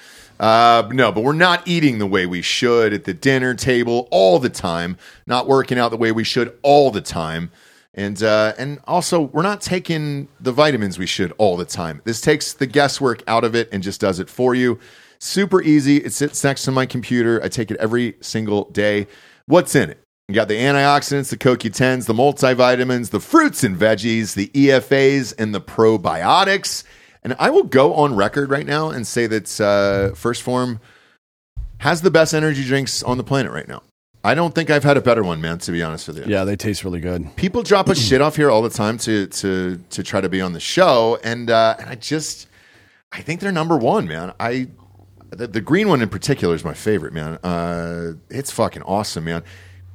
Uh, no, but we're not eating the way we should at the dinner table all the time. Not working out the way we should all the time. And uh, and also, we're not taking the vitamins we should all the time. This takes the guesswork out of it and just does it for you. Super easy. It sits next to my computer. I take it every single day. What's in it? You got the antioxidants, the CoQ10s, the multivitamins, the fruits and veggies, the EFAs, and the probiotics. And I will go on record right now and say that uh, 1st Phorm has the best energy drinks on the planet right now. I don't think I've had a better one, man. To be honest with you, Yeah, they taste really good. people drop a shit off here all the time to to to try to be on the show, and uh, and I just I think they're number one, man. I the, the green one in particular is my favorite, man. Uh, it's fucking awesome, man.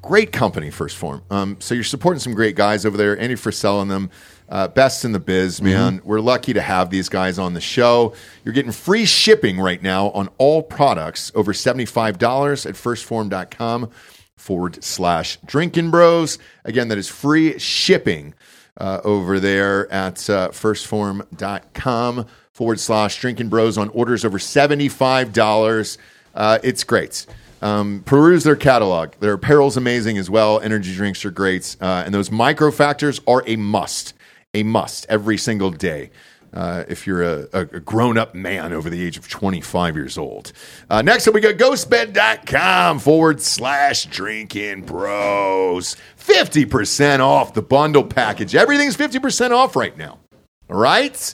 Great company, 1st Phorm. Um, so you're supporting some great guys over there. Andy for selling them. Uh, best in the biz, man. We're lucky to have these guys on the show. You're getting free shipping right now on all products over $75 at 1stphorm.com forward slash drinkin bros. Again, that is free shipping uh, over there at uh, 1stphorm.com forward slash drinkin bros on orders over $75. Uh, it's great. Um, peruse their catalog. Their apparel's amazing as well. Energy drinks are great. Uh, and those Micro-Factors are a must, a must every single day. Uh, if you're a, a grown up man over the age of 25 years old. Uh, next up, we got ghostbed.com forward slash drinkin bros. 50% off the bundle package. Everything's 50% off right now. All right?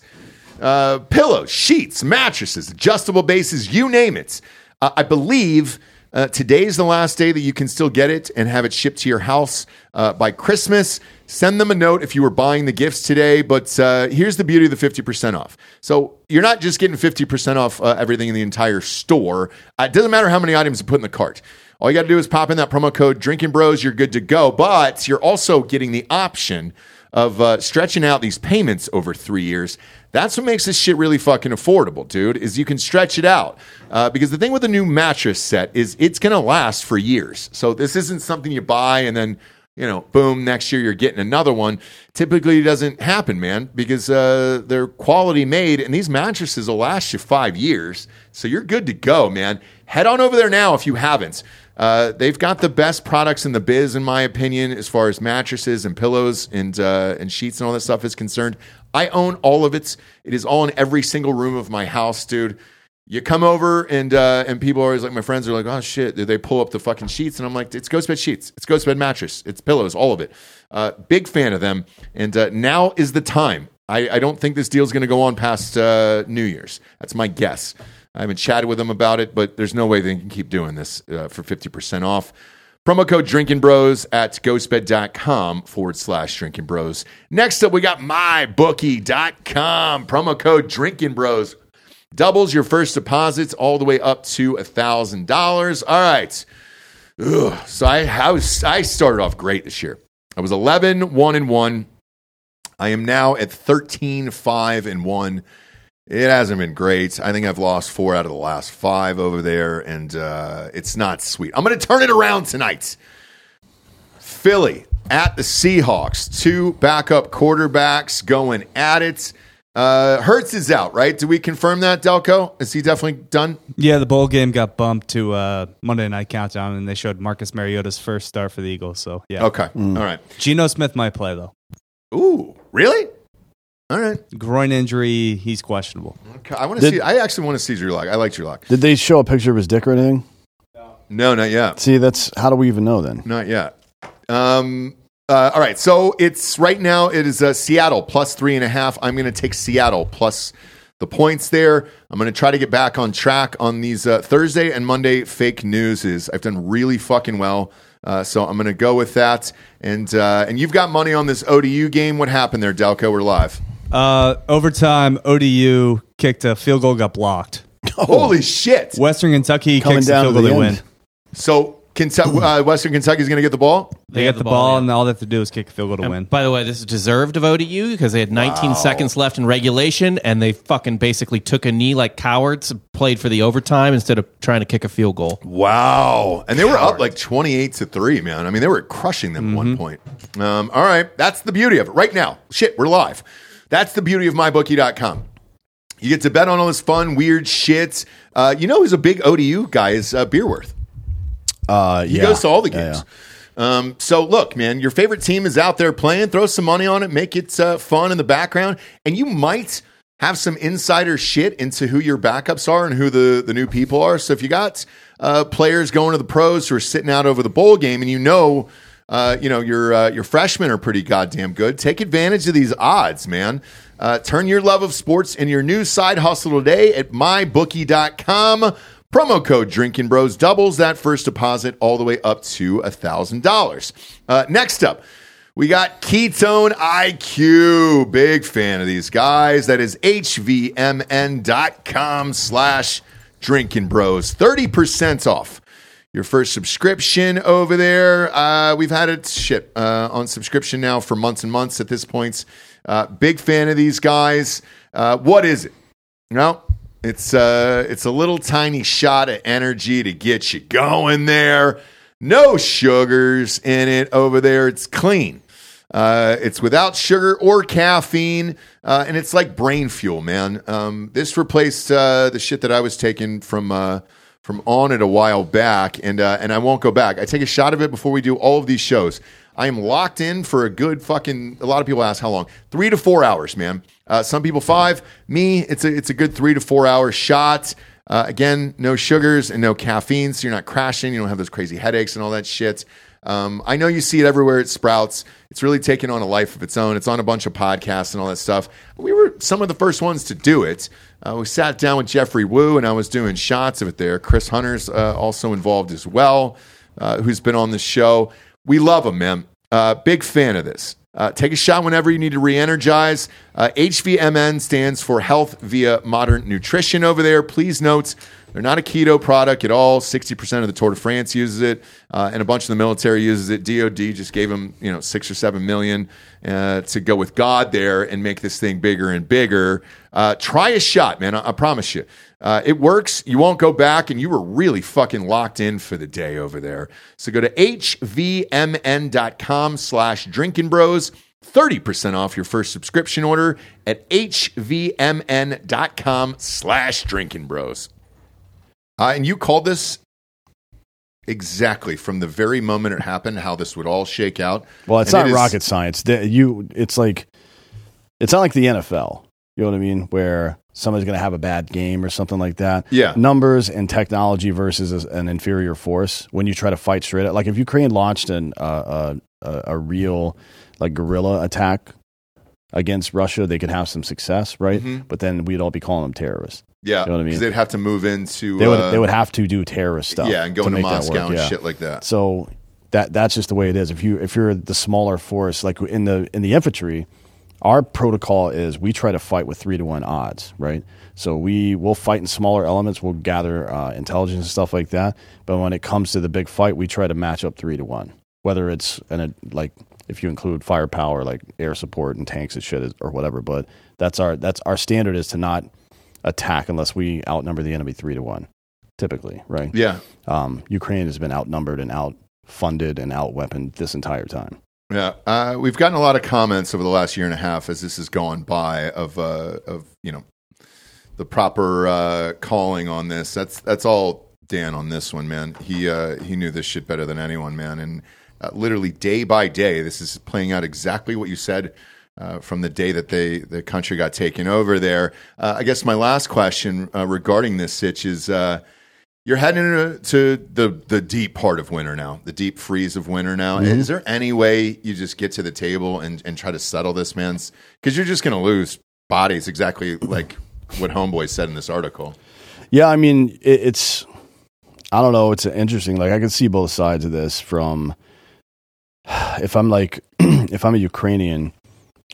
Uh, pillows, sheets, mattresses, adjustable bases, you name it. Uh, I believe uh, today's the last day that you can still get it and have it shipped to your house uh, by Christmas. Send them a note if you were buying the gifts today. But uh, here's the beauty of the 50% off. So you're not just getting 50% off uh, everything in the entire store. Uh, it doesn't matter how many items you put in the cart. All you got to do is pop in that promo code Drinkin Bros. You're good to go. But you're also getting the option of uh, stretching out these payments over three years. That's what makes this shit really fucking affordable, dude. Is you can stretch it out uh, because the thing with a new mattress set is it's gonna last for years. So this isn't something you buy and then you know, boom, next year you're getting another one. Typically, doesn't happen, man, because uh, they're quality made, and these mattresses will last you five years. So you're good to go, man. Head on over there now if you haven't. Uh, they've got the best products in the biz, in my opinion, as far as mattresses and pillows and uh, and sheets and all that stuff is concerned. I own all of it. It is all in every single room of my house, dude. You come over and uh, and people are always like, my friends are like, oh shit, they pull up the fucking sheets, and I'm like, it's GhostBed sheets, it's GhostBed mattress, it's pillows, all of it. Uh, big fan of them, and uh, now is the time. I, I don't think this deal's going to go on past uh, New Year's. That's my guess. I haven't chatted with them about it, but there's no way they can keep doing this uh, for 50% off. Promo code Drinkin Bros at ghostbed.com forward slash Drinkin Bros. Next up, we got mybookie.com. Promo code Drinkin Bros doubles your first deposits all the way up to $1,000. All right. Ugh. So I, I, was, I started off great this year. I was 11, 1 and 1. I am now at 13, 5 and 1. It hasn't been great. I think I've lost four out of the last five over there, and uh, it's not sweet. I'm going to turn it around tonight. Philly at the Seahawks. Two backup quarterbacks going at it. Uh, Hurts is out, right? Do we confirm that, Delco? Is he definitely done? Yeah, the bowl game got bumped to uh, Monday Night Countdown, and they showed Marcus Mariota's first start for the Eagles. So yeah, Okay. All right. Geno Smith might play though. Ooh, really? All right. Groin injury, he's questionable. Okay. I want to Did- see. I actually want to see Drew Lock. I like Drew Lock. Did they show a picture of his dick or anything? No, not yet. See, that's how do we even know then? Not yet. Um, uh, all right. So it's right now. It is uh, Seattle plus three and a half. I'm going to take Seattle plus the points there. I'm going to try to get back on track on these uh, Thursday and Monday fake news. Is I've done really fucking well. Uh, so I'm going to go with that. And uh, and you've got money on this ODU game. What happened there, Delco? We're live. Uh, overtime, ODU kicked a field goal, got blocked. Holy shit! Western Kentucky Coming kicks a down field to goal, the they end. win. So Kentucky, uh, Western Kentucky is going to get the ball. They, have get the ball, yeah. and all they have to do is kick a field goal to And win. By the way, this is deserved of ODU because they had 19 seconds left in regulation, and they fucking basically took a knee like cowards, played for the overtime instead of trying to kick a field goal. Wow. And they were up like 28 to 3, man. I mean, they were crushing them at one point. Um, all right. That's the beauty of it. Right now, shit, we're live. That's the beauty of mybookie.com. You get to bet on all this fun, weird shit. Uh, you know who's a big ODU guy is uh, Beerworth. Uh, He yeah. goes to all the Yeah, games. Um, so look, man, your favorite team is out there playing. Throw some money on it, make it uh, fun in the background, and you might have some insider shit into who your backups are and who the the new people are. So if you got uh, players going to the pros who are sitting out over the bowl game, and you know. Uh, you know your uh, your freshmen are pretty goddamn good. Take advantage of these odds, man. Uh, turn your love of sports in your new side hustle today at mybookie.com. Promo code Drinkin Bros doubles that first deposit all the way up to a $1,000. Uh, next up, we got Ketone IQ. Big fan of these guys. That is hvmn.com slash Drinkin Bros. 30% off your first subscription over there. Uh, we've had it shit uh, on subscription now for months and months at this point. Uh, big fan of these guys. Uh, what is it? No, it's uh, it's a little tiny shot of energy to get you going there. No sugars in it over there. It's clean. Uh, it's without sugar or caffeine, and it's like brain fuel, man. Um, this replaced the shit that I was taking from from Onnit a while back, and uh, and I won't go back. I take a shot of it before we do all of these shows. I am locked in for a good fucking. A lot of people ask how long? Three to four hours, man. Uh, some people five. Me, it's a it's a good three to four hour shot. Uh, again, no sugars and no caffeine, so you're not crashing. You don't have those crazy headaches and all that shit. Um, I know you see it everywhere at Sprouts. It's really taken on a life of its own. It's on a bunch of podcasts and all that stuff. We were some of the first ones to do it. Uh, we sat down with Geoffrey Woo, and I was doing shots of it there. Chris Hunter's uh, also involved as well, uh, who's been on the show. We love him, man. Uh, big fan of this. Uh, take a shot whenever you need to re-energize. Uh, HVMN stands for Health via Modern Nutrition over there. Please note they're not a keto product at all. 60% of the Tour de France uses it, uh, and a bunch of the military uses it. DOD just gave them, you know, six or seven million uh, to go with God there and make this thing bigger and bigger. Uh, try a shot, man. I, I promise you. Uh, it works. You won't go back, and you were really fucking locked in for the day over there. So go to hvmn.com slash drinkin bros. 30% off your first subscription order at hvmn.com slash drinkin bros. Uh, and you called this exactly from the very moment it happened, how this would all shake out. Well, it's And not it is- rocket science. The- You, it's like, it's not like the NFL. You know what I mean? Where somebody's going to have a bad game or something like that. Yeah. Numbers and technology versus an inferior force. When you try to fight straight up, like if Ukraine launched an uh, a, a a real like guerrilla attack against Russia, they could have some success, right? Mhm. But then we'd all be calling them terrorists. Yeah, You know what I mean? because they'd have to move into They would uh, they would have to do terrorist stuff. yeah, and go to into Moscow and yeah. shit like that. So that that's just the way it is. If you if you're the smaller force, like in the in the infantry, our protocol is we try to fight with three to one odds, right? So we will fight in smaller elements. We'll gather uh, intelligence and stuff like that. But when it comes to the big fight, we try to match up three to one. Whether it's in a like if you include firepower, like air support and tanks and shit, or whatever. But that's our that's our standard is to not attack unless we outnumber the enemy three to one, typically, right? Yeah, Um, Ukraine has been outnumbered and outfunded and outweaponed this entire time. yeah. Uh, we've gotten a lot of comments over the last year and a half as this has gone by of uh, of you know the proper uh, calling on this. That's that's all Dan on this one, man. He uh, he knew this shit better than anyone, man. And uh, literally day by day, this is playing out exactly what you said. Uh, from the day that they the country got taken over there, uh, I guess my last question uh, regarding this sitch is: uh, You're heading into to the the deep part of winter now, the deep freeze of winter now. Is there any way you just get to the table and, and try to settle this, man? Because you're just going to lose bodies, exactly like what Homeboy said in this article. Yeah, I mean, it, it's I don't know. It's interesting. Like I can see both sides of this. From if I'm like if I'm a Ukrainian,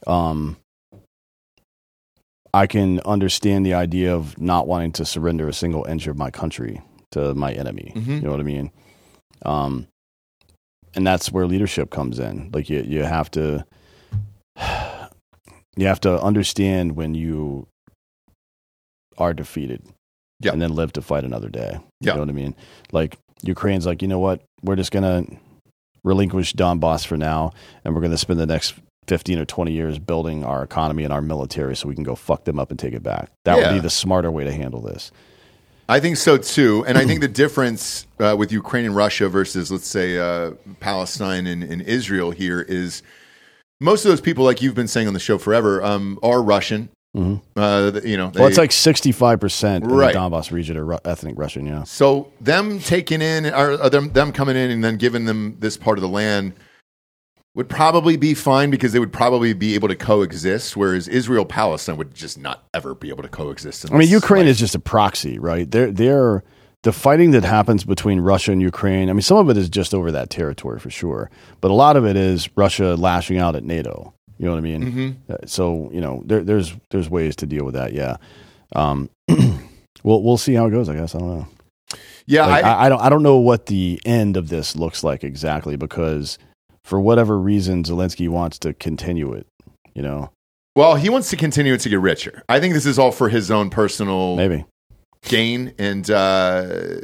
um, I can understand the idea of not wanting to surrender a single inch of my country to my enemy. Mhm. You know what I mean? Um, and that's where leadership comes in. Like you, you have to, you have to understand when you are defeated, Yeah. and then live to fight another day. Yeah. You know what I mean? Like Ukraine's like, you know what? We're just gonna relinquish Donbass for now, and we're gonna spend the next. 15 or 20 years building our economy and our military so we can go fuck them up and take it back. That Yeah. would be the smarter way to handle this. I think so too, and I think the difference uh, with Ukraine and Russia versus, let's say, uh, Palestine and, and Israel here is most of those people, like you've been saying on the show forever, um, are Russian. Mhm. Uh, you know, well, it's like sixty-five percent Right. in the Donbass region are Ru- ethnic Russian. Yeah. So them taking in or, or them them coming in and then giving them this part of the land would probably be fine because they would probably be able to coexist, whereas Israel Palestine would just not ever be able to coexist. in I mean, Ukraine life. is just a proxy, right? They're they're the fighting that happens between Russia and Ukraine. I mean, some of it is just over that territory for sure, but a lot of it is Russia lashing out at NATO. You know what I mean? Mm-hmm. Uh, So you know, there, there's there's ways to deal with that. Yeah. Um, we'll we'll see how it goes. I guess I don't know. yeah. Like, I, I, don't I don't know what the end of this looks like exactly because for whatever reason Zelensky wants to continue it. You know, well, he wants to continue it to get richer. I think this is all for his own personal maybe, gain, and uh,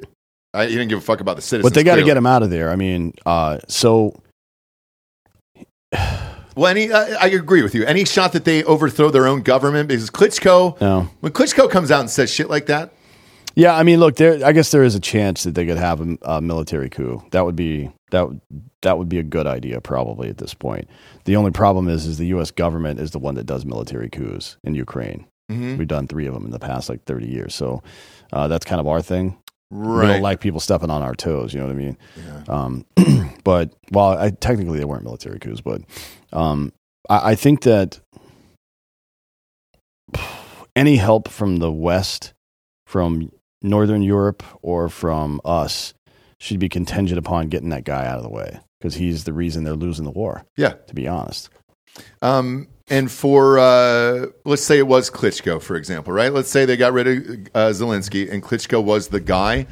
I, he didn't give a fuck about the citizens. but they got to get him out of there. I mean, uh, so Well, any I, I agree with you. Any shot that they overthrow their own government because Klitschko, no. when Klitschko comes out and says shit like that, Yeah, I mean, look, there. I guess there is a chance that they could have a, a military coup. That would be that. would- That would be a good idea, probably at this point. The only problem is, is the U.S. government is the one that does military coups in Ukraine. Mhm. We've done three of them in the past like thirty years, so uh, that's kind of our thing. We right? don't like people stepping on our toes. You know what I mean? Um, but well, I, technically they weren't military coups, but um, I, I think that any help from the West, from Northern Europe, or from us should be contingent upon getting that guy out of the way because he's the reason they're losing the war. Yeah. to be honest. Um, and for uh, let's say it was Klitschko, for example, right? Let's say they got rid of uh, Zelensky and Klitschko was the guy.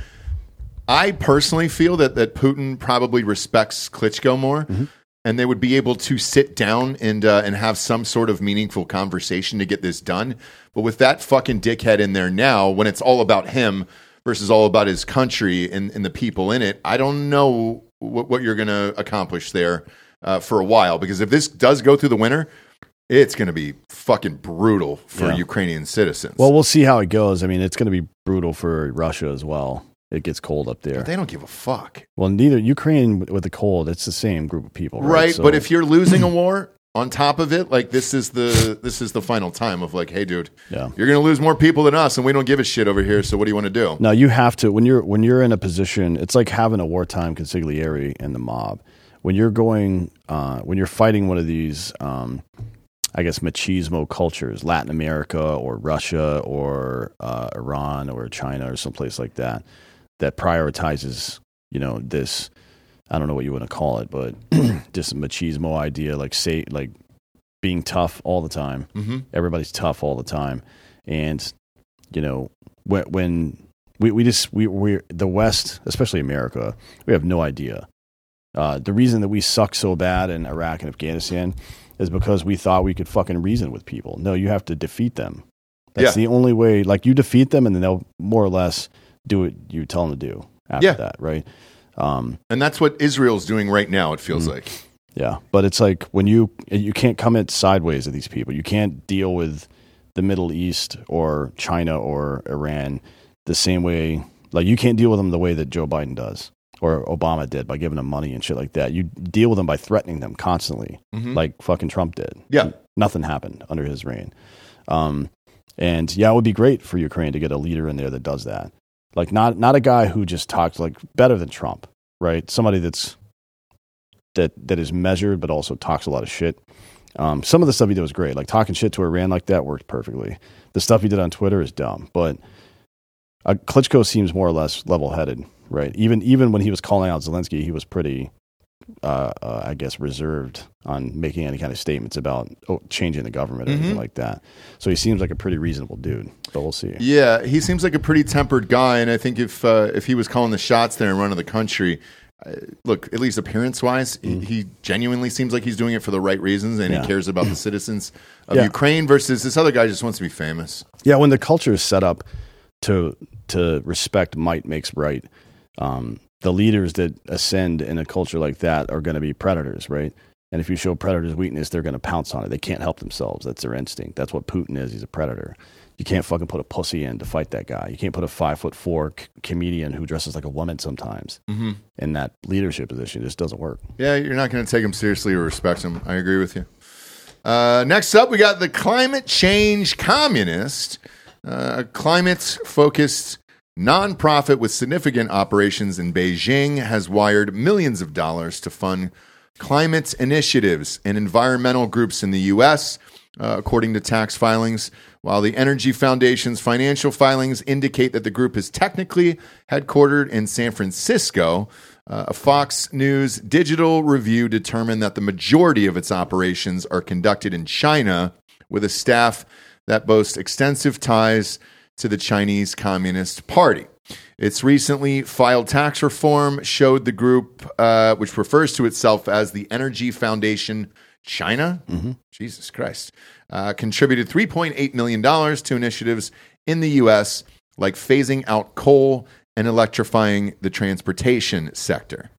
I personally feel that that Putin probably respects Klitschko more, Mm-hmm. And they would be able to sit down and uh, and have some sort of meaningful conversation to get this done. But with that fucking dickhead in there now, when it's all about him versus all about his country and, and the people in it, I don't know what, what you're going to accomplish there uh, for a while. Because if this does go through the winter, it's going to be fucking brutal for Yeah. Ukrainian citizens. Well, we'll see how it goes. I mean, it's going to be brutal for Russia as well. It gets cold up there. they don't give a fuck. Well, neither Ukraine with the cold. It's the same group of people, right? right So- but if you're losing a war on top of it like this is the this is the final time of like hey dude Yeah. you're gonna lose more people than us and we don't give a shit over here so what do you want to do Now you have to when you're when you're in a position. It's like having a wartime consigliere in the mob. When you're going, uh, when you're fighting one of these, um, I guess machismo cultures, Latin America or Russia or uh, Iran or China or someplace like that, that prioritizes, you know, this. I don't know what you want to call it, but just a machismo idea, like say, like being tough all the time mm-hmm. everybody's tough all the time and you know when, when we, we just we we the west especially america we have no idea uh, the reason that we suck so bad in iraq and afghanistan is because we thought we could fucking reason with people no you have to defeat them that's Yeah. the only way like you defeat them and then they'll more or less do what you tell them to do after Yeah. that right um, and that's what israel's doing right now it feels like yeah, but it's like when you you can't come at sideways at these people. You can't deal with the Middle East or China or Iran the same way. Like you can't deal with them the way that Joe Biden does or Obama did by giving them money and shit like that. You deal with them by threatening them constantly, Mhm. like fucking Trump did. Yeah. nothing happened under his reign. Um, and yeah, it would be great for Ukraine to get a leader in there that does that. Like not not a guy who just talks like better than Trump, right? Somebody that's that that is measured but also talks a lot of shit. Um, some of the stuff he did was great. Like talking shit to Iran like that worked perfectly. The stuff he did on Twitter is dumb, but uh, Klitschko seems more or less level headed, right? Even even when he was calling out Zelensky, he was pretty, uh, uh, I guess, reserved on making any kind of statements about oh, changing the government or anything like that. So he seems like a pretty reasonable dude. But we'll see. yeah he seems like a pretty tempered guy and i think if uh, if he was calling the shots there and running the country uh, look at least appearance wise he, he genuinely seems like he's doing it for the right reasons and Mm-hmm. Yeah. he cares about the citizens of Yeah. ukraine versus this other guy just wants to be famous Yeah, when the culture is set up to to respect might makes right, um, the leaders that ascend in a culture like that are going to be predators, right? And if you show predators weakness, they're going to pounce on it. They can't help themselves. That's their instinct. That's what Putin is. He's a predator. You can't fucking put a pussy in to fight that guy. You can't put a five foot four c- comedian who dresses like a woman sometimes Mm-hmm. in that leadership position. It just doesn't work. Yeah, you're not going to take him seriously or respect him. I agree with you. Uh, next up, we got the climate change communist, uh, a climate focused nonprofit with significant operations in Beijing, has wired millions of dollars to fund climate initiatives and environmental groups in the U.S., uh, according to tax filings. While the Energy Foundation's financial filings indicate that the group is technically headquartered in San Francisco, uh, a Fox News digital review determined that the majority of its operations are conducted in China with a staff that boasts extensive ties to the Chinese Communist Party. Its recently filed tax reform showed the group, uh, which refers to itself as the Energy Foundation China, Jesus Christ, uh, contributed $3.8 million to initiatives in the U.S., like phasing out coal and electrifying the transportation sector.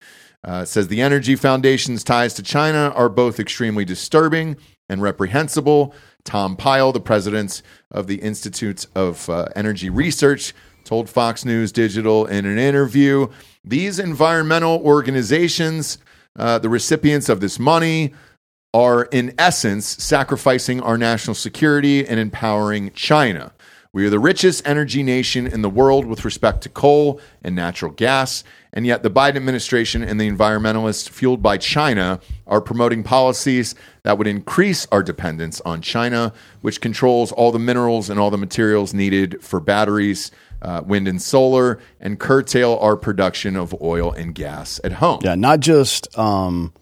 Uh, it says the Energy Foundation's ties to China are both extremely disturbing and reprehensible. Tom Pyle, the president of the Institute of uh, Energy Research, told Fox News Digital in an interview these environmental organizations, uh, the recipients of this money, are in essence sacrificing our national security and empowering China. We are the richest energy nation in the world with respect to coal and natural gas, and yet the Biden administration and the environmentalists fueled by China are promoting policies that would increase our dependence on China, which controls all the minerals and all the materials needed for batteries, uh, wind and solar, and curtail our production of oil and gas at home. Yeah, not just um,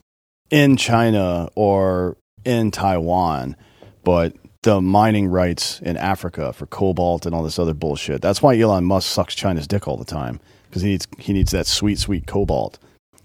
in China or in Taiwan, but the mining rights in Africa for cobalt and all this other bullshit. That's why Elon Musk sucks China's dick all the time because he needs he needs that sweet sweet cobalt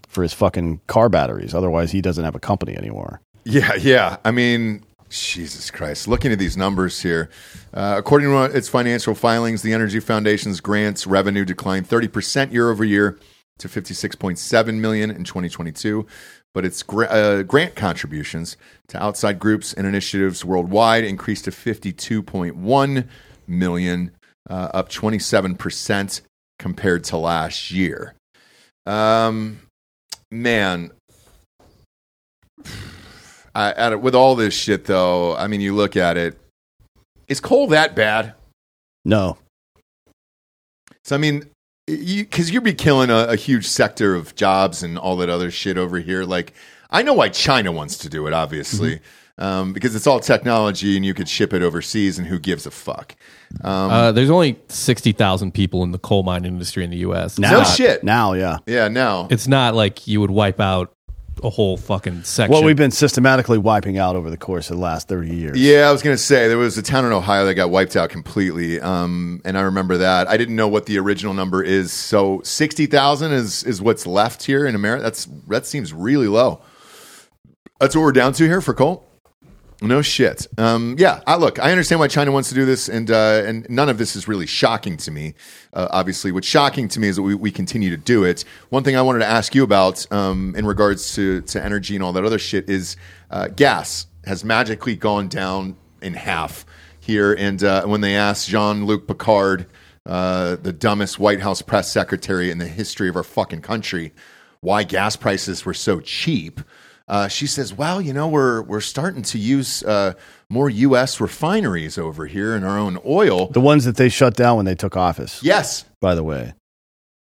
for his fucking car batteries. Otherwise, he doesn't have a company anymore. Yeah, yeah. I mean, Jesus Christ. Looking at these numbers here, uh, according to its financial filings, the Energy Foundation's grants revenue declined 30% year over year to 56.7 million in 2022, but its gra- uh, grant contributions to outside groups and initiatives worldwide increased to 52.1 million, uh, up 27% compared to last year. Um, man, I, at, with all this shit, though, I mean, you look at it. Is coal that bad? No, So I mean, because you, would be killing a, a huge sector of jobs and all that other shit over here. Like, I know why China wants to do it, obviously, um, because it's all technology and you could ship it overseas, and who gives a fuck? Um, Uh, there's only sixty thousand people in the coal mine industry in the U.S. It's now, No not- shit. Now, yeah. yeah, now It's not like you would wipe out a whole fucking section. Well, we've been systematically wiping out over the course of the last thirty years. Yeah, I was going to say there was a town in Ohio that got wiped out completely, um, and I remember that. I didn't know what the original number is, so sixty thousand is is what's left here in America. That's that seems really low. That's what we're down to here for coal. No shit. Um, yeah, I, look, I understand why China wants to do this, and uh, and none of this is really shocking to me. Uh, obviously, what's shocking to me is that we, we continue to do it. One thing I wanted to ask you about um, in regards to to energy and all that other shit is uh, gas has magically gone down in half here. And uh, when they asked Jean Luc Picard, uh, the dumbest White House press secretary in the history of our fucking country, why gas prices were so cheap. Uh, she says, "Well, you know, we're we're starting to use uh, more U.S. refineries over here in our own oil." The ones that they shut down when they took office. yes, By the way,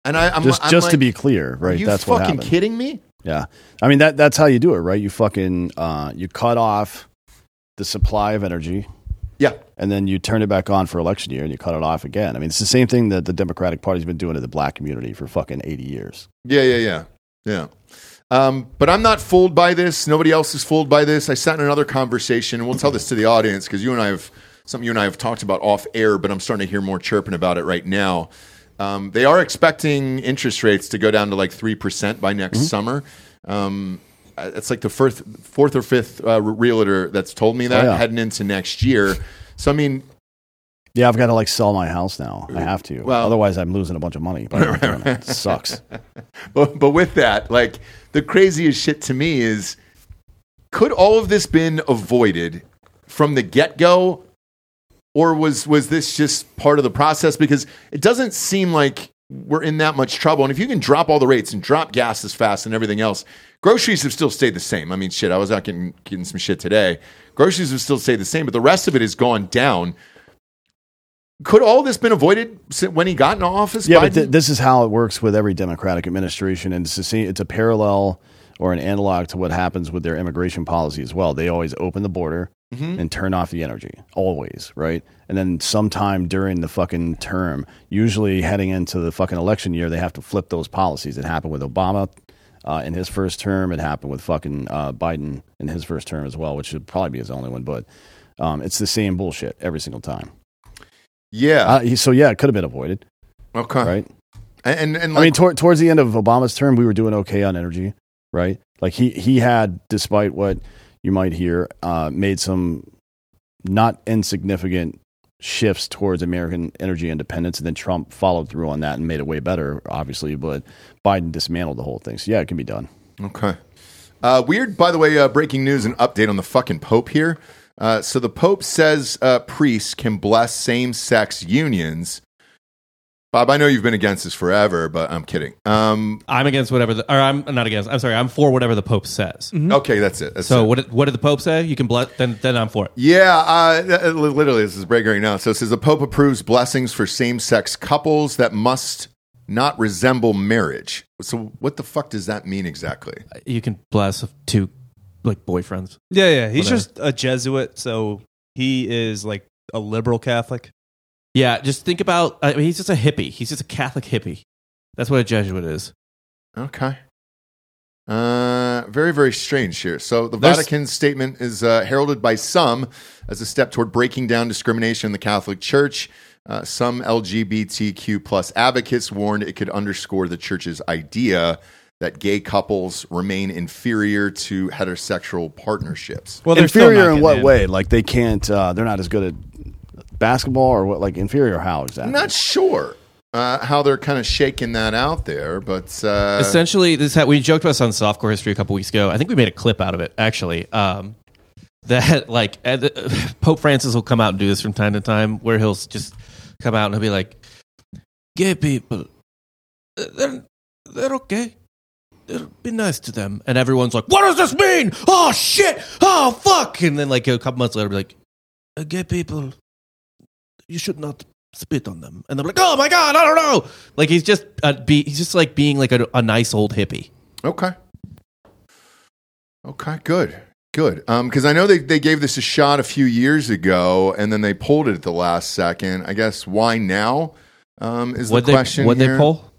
and I, I'm just I'm just to be clear, right? you That's what fucking kidding me? Yeah, I mean that that's how you do it, right? You fucking uh, you cut off the supply of energy, Yeah, and then you turn it back on for election year, and you cut it off again. I mean, it's the same thing that the Democratic Party's been doing to the black community for fucking eighty years. yeah, yeah, yeah, yeah. Um, but I'm not fooled by this. Nobody else is fooled by this. I sat in another conversation, and we'll tell this to the audience because you and I have something you and I have talked about off air, but I'm starting to hear more chirping about it right now. Um, they are expecting interest rates to go down to like three percent by next summer. Um, uh, it's like the fourth, fourth or fifth uh, realtor that's told me that Oh, yeah. heading into next year. So I mean, Yeah, I've got to like sell my house now. I have to, Well- otherwise I'm losing a bunch of money. But doing it. It sucks. but but with that, like the craziest shit to me is, could all of this been avoided from the get go or was was this just part of the process? Because it doesn't seem like we're in that much trouble. And if you can drop all the rates and drop gas as fast and everything else, groceries have still stayed the same. I mean, shit, I was out getting getting some shit today. Groceries have still stayed the same, but the rest of it has gone down. Could all this been avoided when he got in office? Yeah, but th- this is how it works with every Democratic administration, and it's same, it's a parallel or an analog to what happens with their immigration policy as well. They always open the border Mm-hmm. and turn off the energy, always, right? And then sometime during the fucking term, usually heading into the fucking election year, they have to flip those policies. It happened with Obama uh, in his first term. It happened with fucking uh, Biden in his first term as well, which should probably be his only one. But um, it's the same bullshit every single time. Yeah, Uh, so yeah, it could have been avoided, okay, right? And and I like, mean, tor- towards the end of Obama's term, we were doing okay on energy, right? Like he he had, despite what you might hear, uh, made some not insignificant shifts towards American energy independence, and then Trump followed through on that and made it way better, obviously. But Biden dismantled the whole thing. So yeah, it can be done. Okay. Uh, weird, by the way, uh, breaking news and update on the fucking Pope here. Uh, so the Pope says uh, priests can bless same sex unions. Bob, I know you've been against this forever, but I'm kidding. Um, I'm against whatever the, or I'm not against. I'm sorry. I'm for whatever the Pope says. okay, that's it. That's So it. what did, what did the Pope say? You can bless. Then then I'm for it. Yeah, uh, uh, literally, this is breaking right now. So it says the Pope approves blessings for same sex couples that must not resemble marriage. So what the fuck does that mean exactly? You can bless two like boyfriends. Yeah, yeah. He's Whatever. just a Jesuit, so he is like a liberal Catholic. Yeah, just think about. I mean, he's just a hippie. He's just a Catholic hippie. That's what a Jesuit is. Okay. Uh, very, very strange here. So the There's- Vatican statement is uh, heralded by some as a step toward breaking down discrimination in the Catholic Church. Uh, some LGBTQ plus advocates warned it could underscore the church's idea that gay couples remain inferior to heterosexual partnerships. Well, they're inferior in what getting way? Like they can't. Uh, they're not as good at basketball, or what? Like inferior how exactly? I'm not sure uh, how they're kind of shaking that out there, but uh, Essentially, this ha- we joked about this on softcore history a couple weeks ago. I think we made a clip out of it actually. Um, that like uh, the- Pope Francis will come out and do this from time to time, where he'll just come out and he'll be like, "Gay people, uh, they're they're okay. Be nice to them." And everyone's like, "What does this mean? Oh shit! Oh fuck!" And then like a couple months later, be like, uh, "Gay people, you should not." Spit on them, and they're like, "Oh my god, I don't know." Like he's just uh, be he's just like being like a, a nice old hippie. Okay. Okay, good. Good. Um, because I know they, they gave this a shot a few years ago and then they pulled it at the last second. I guess why now? Um, is What the they question. what they pull?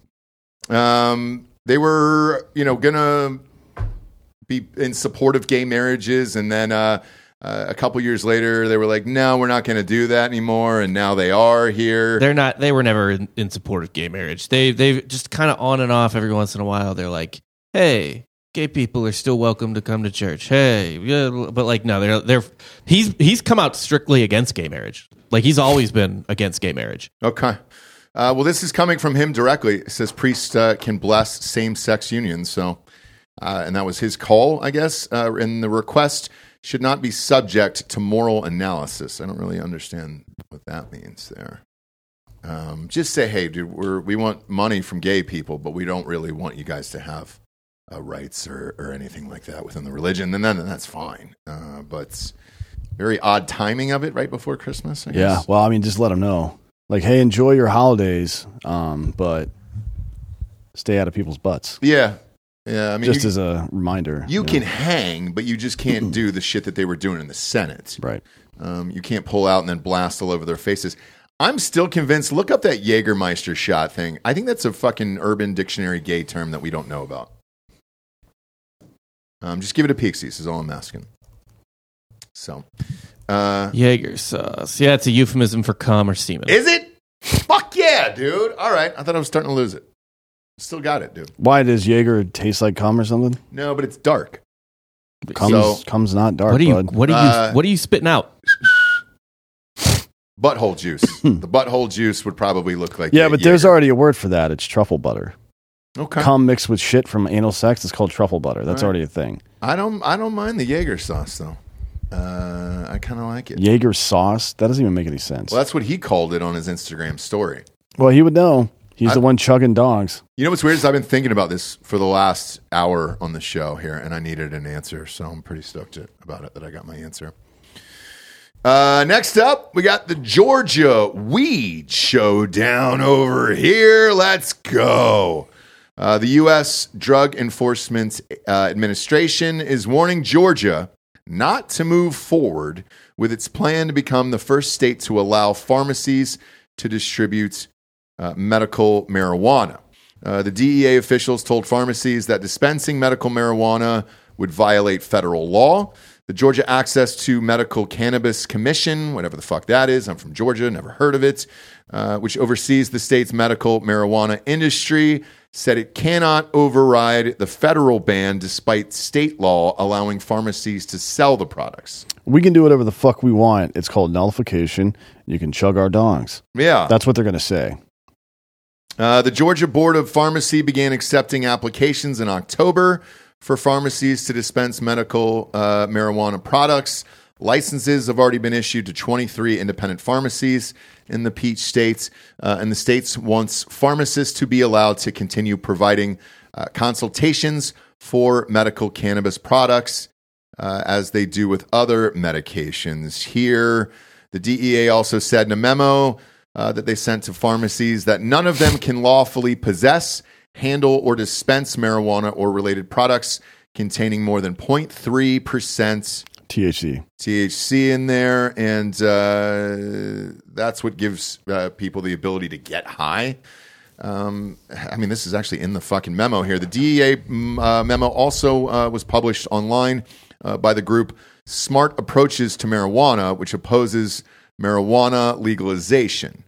Um, they were, you know, gonna be in support of gay marriages, and then uh, uh, a couple years later, they were like, "No, we're not going to do that anymore," and now they are here. They're not. They were never in, in support of gay marriage. They they just kind of on and off every once in a while. They're like, hey, gay people are still welcome to come to church. Hey, yeah, but like no, they're they're he's he's come out strictly against gay marriage. Like he's always been against gay marriage. Okay. Uh, well, this is coming from him directly. It says priests uh, can bless same-sex unions. So, uh, and that was his call, I guess. Uh, and the request should not be subject to moral analysis. I don't really understand what that means there. Um, just say, hey, dude, we're, we want money from gay people, but we don't really want you guys to have uh, rights or, or anything like that within the religion. Then, then that's fine. Uh, but very odd timing of it right before Christmas. I Yeah. Well, I mean, just let them know. Like, hey, enjoy your holidays, um, but stay out of people's butts. Yeah. Yeah. I mean, just you, as a reminder. you can hang, but you just can't do the shit that they were doing in the Senate. Right. Um, you can't pull out and then blast all over their faces. I'm still convinced. Look up that Jägermeister shot thing. I think that's a fucking Urban Dictionary gay term that we don't know about. Um, just give it a peek, This is all I'm asking. So, uh, Jaeger sauce. Yeah, it's a euphemism for cum or semen. is it? Fuck yeah, dude. All right. I thought I was starting to lose it. Still got it, dude. Why does Jaeger taste like cum or something? No, but it's dark. Cum's, So- cum's not dark, what do you bud. what are you Uh, what are you spitting out? Butthole juice. the butthole juice would probably look like yeah, that but there's Jaeger. already a word for that. It's truffle butter. okay. Cum mixed with shit from anal sex is called truffle butter. That's All right. already a thing. I don't I don't mind the Jaeger sauce though. Uh, I kind of like it. Jaeger sauce. That doesn't even make any sense. Well, that's what he called it on his Instagram story. Well, he would know. He's I- the one chugging dogs. You know what's weird is I've been thinking about this for the last hour on the show here, and I needed an answer, so I'm pretty stoked it- about it that I got my answer. Uh, next up, we got the Georgia Weed Showdown over here. Let's go. Uh, the U.S. Drug Enforcement uh, Administration is warning Georgia not to move forward with its plan to become the first state to allow pharmacies to distribute uh, medical marijuana. Uh, the DEA officials told pharmacies that dispensing medical marijuana would violate federal law. The Georgia Access to Medical Cannabis Commission, whatever the fuck that is, I'm from Georgia, never heard of it, uh, which oversees the state's medical marijuana industry, said it cannot override the federal ban despite state law allowing pharmacies to sell the products. We can do whatever the fuck we want. It's called nullification. You can chug our dongs. Yeah. That's what they're going to say. Uh, the Georgia Board of Pharmacy began accepting applications in October for pharmacies to dispense medical uh, marijuana products. Licenses have already been issued to 23 independent pharmacies in the Peach States, uh, and the states wants pharmacists to be allowed to continue providing uh, consultations for medical cannabis products uh, as they do with other medications. Here, the DEA also said in a memo uh, that they sent to pharmacies that none of them can lawfully possess, handle, or dispense marijuana or related products containing more than 0.3% THC. THC in there, and uh, that's what gives uh, people the ability to get high. Um, I mean, this is actually in the fucking memo here. The DEA uh, memo also uh, was published online uh, by the group Smart Approaches to Marijuana, which opposes marijuana legalization.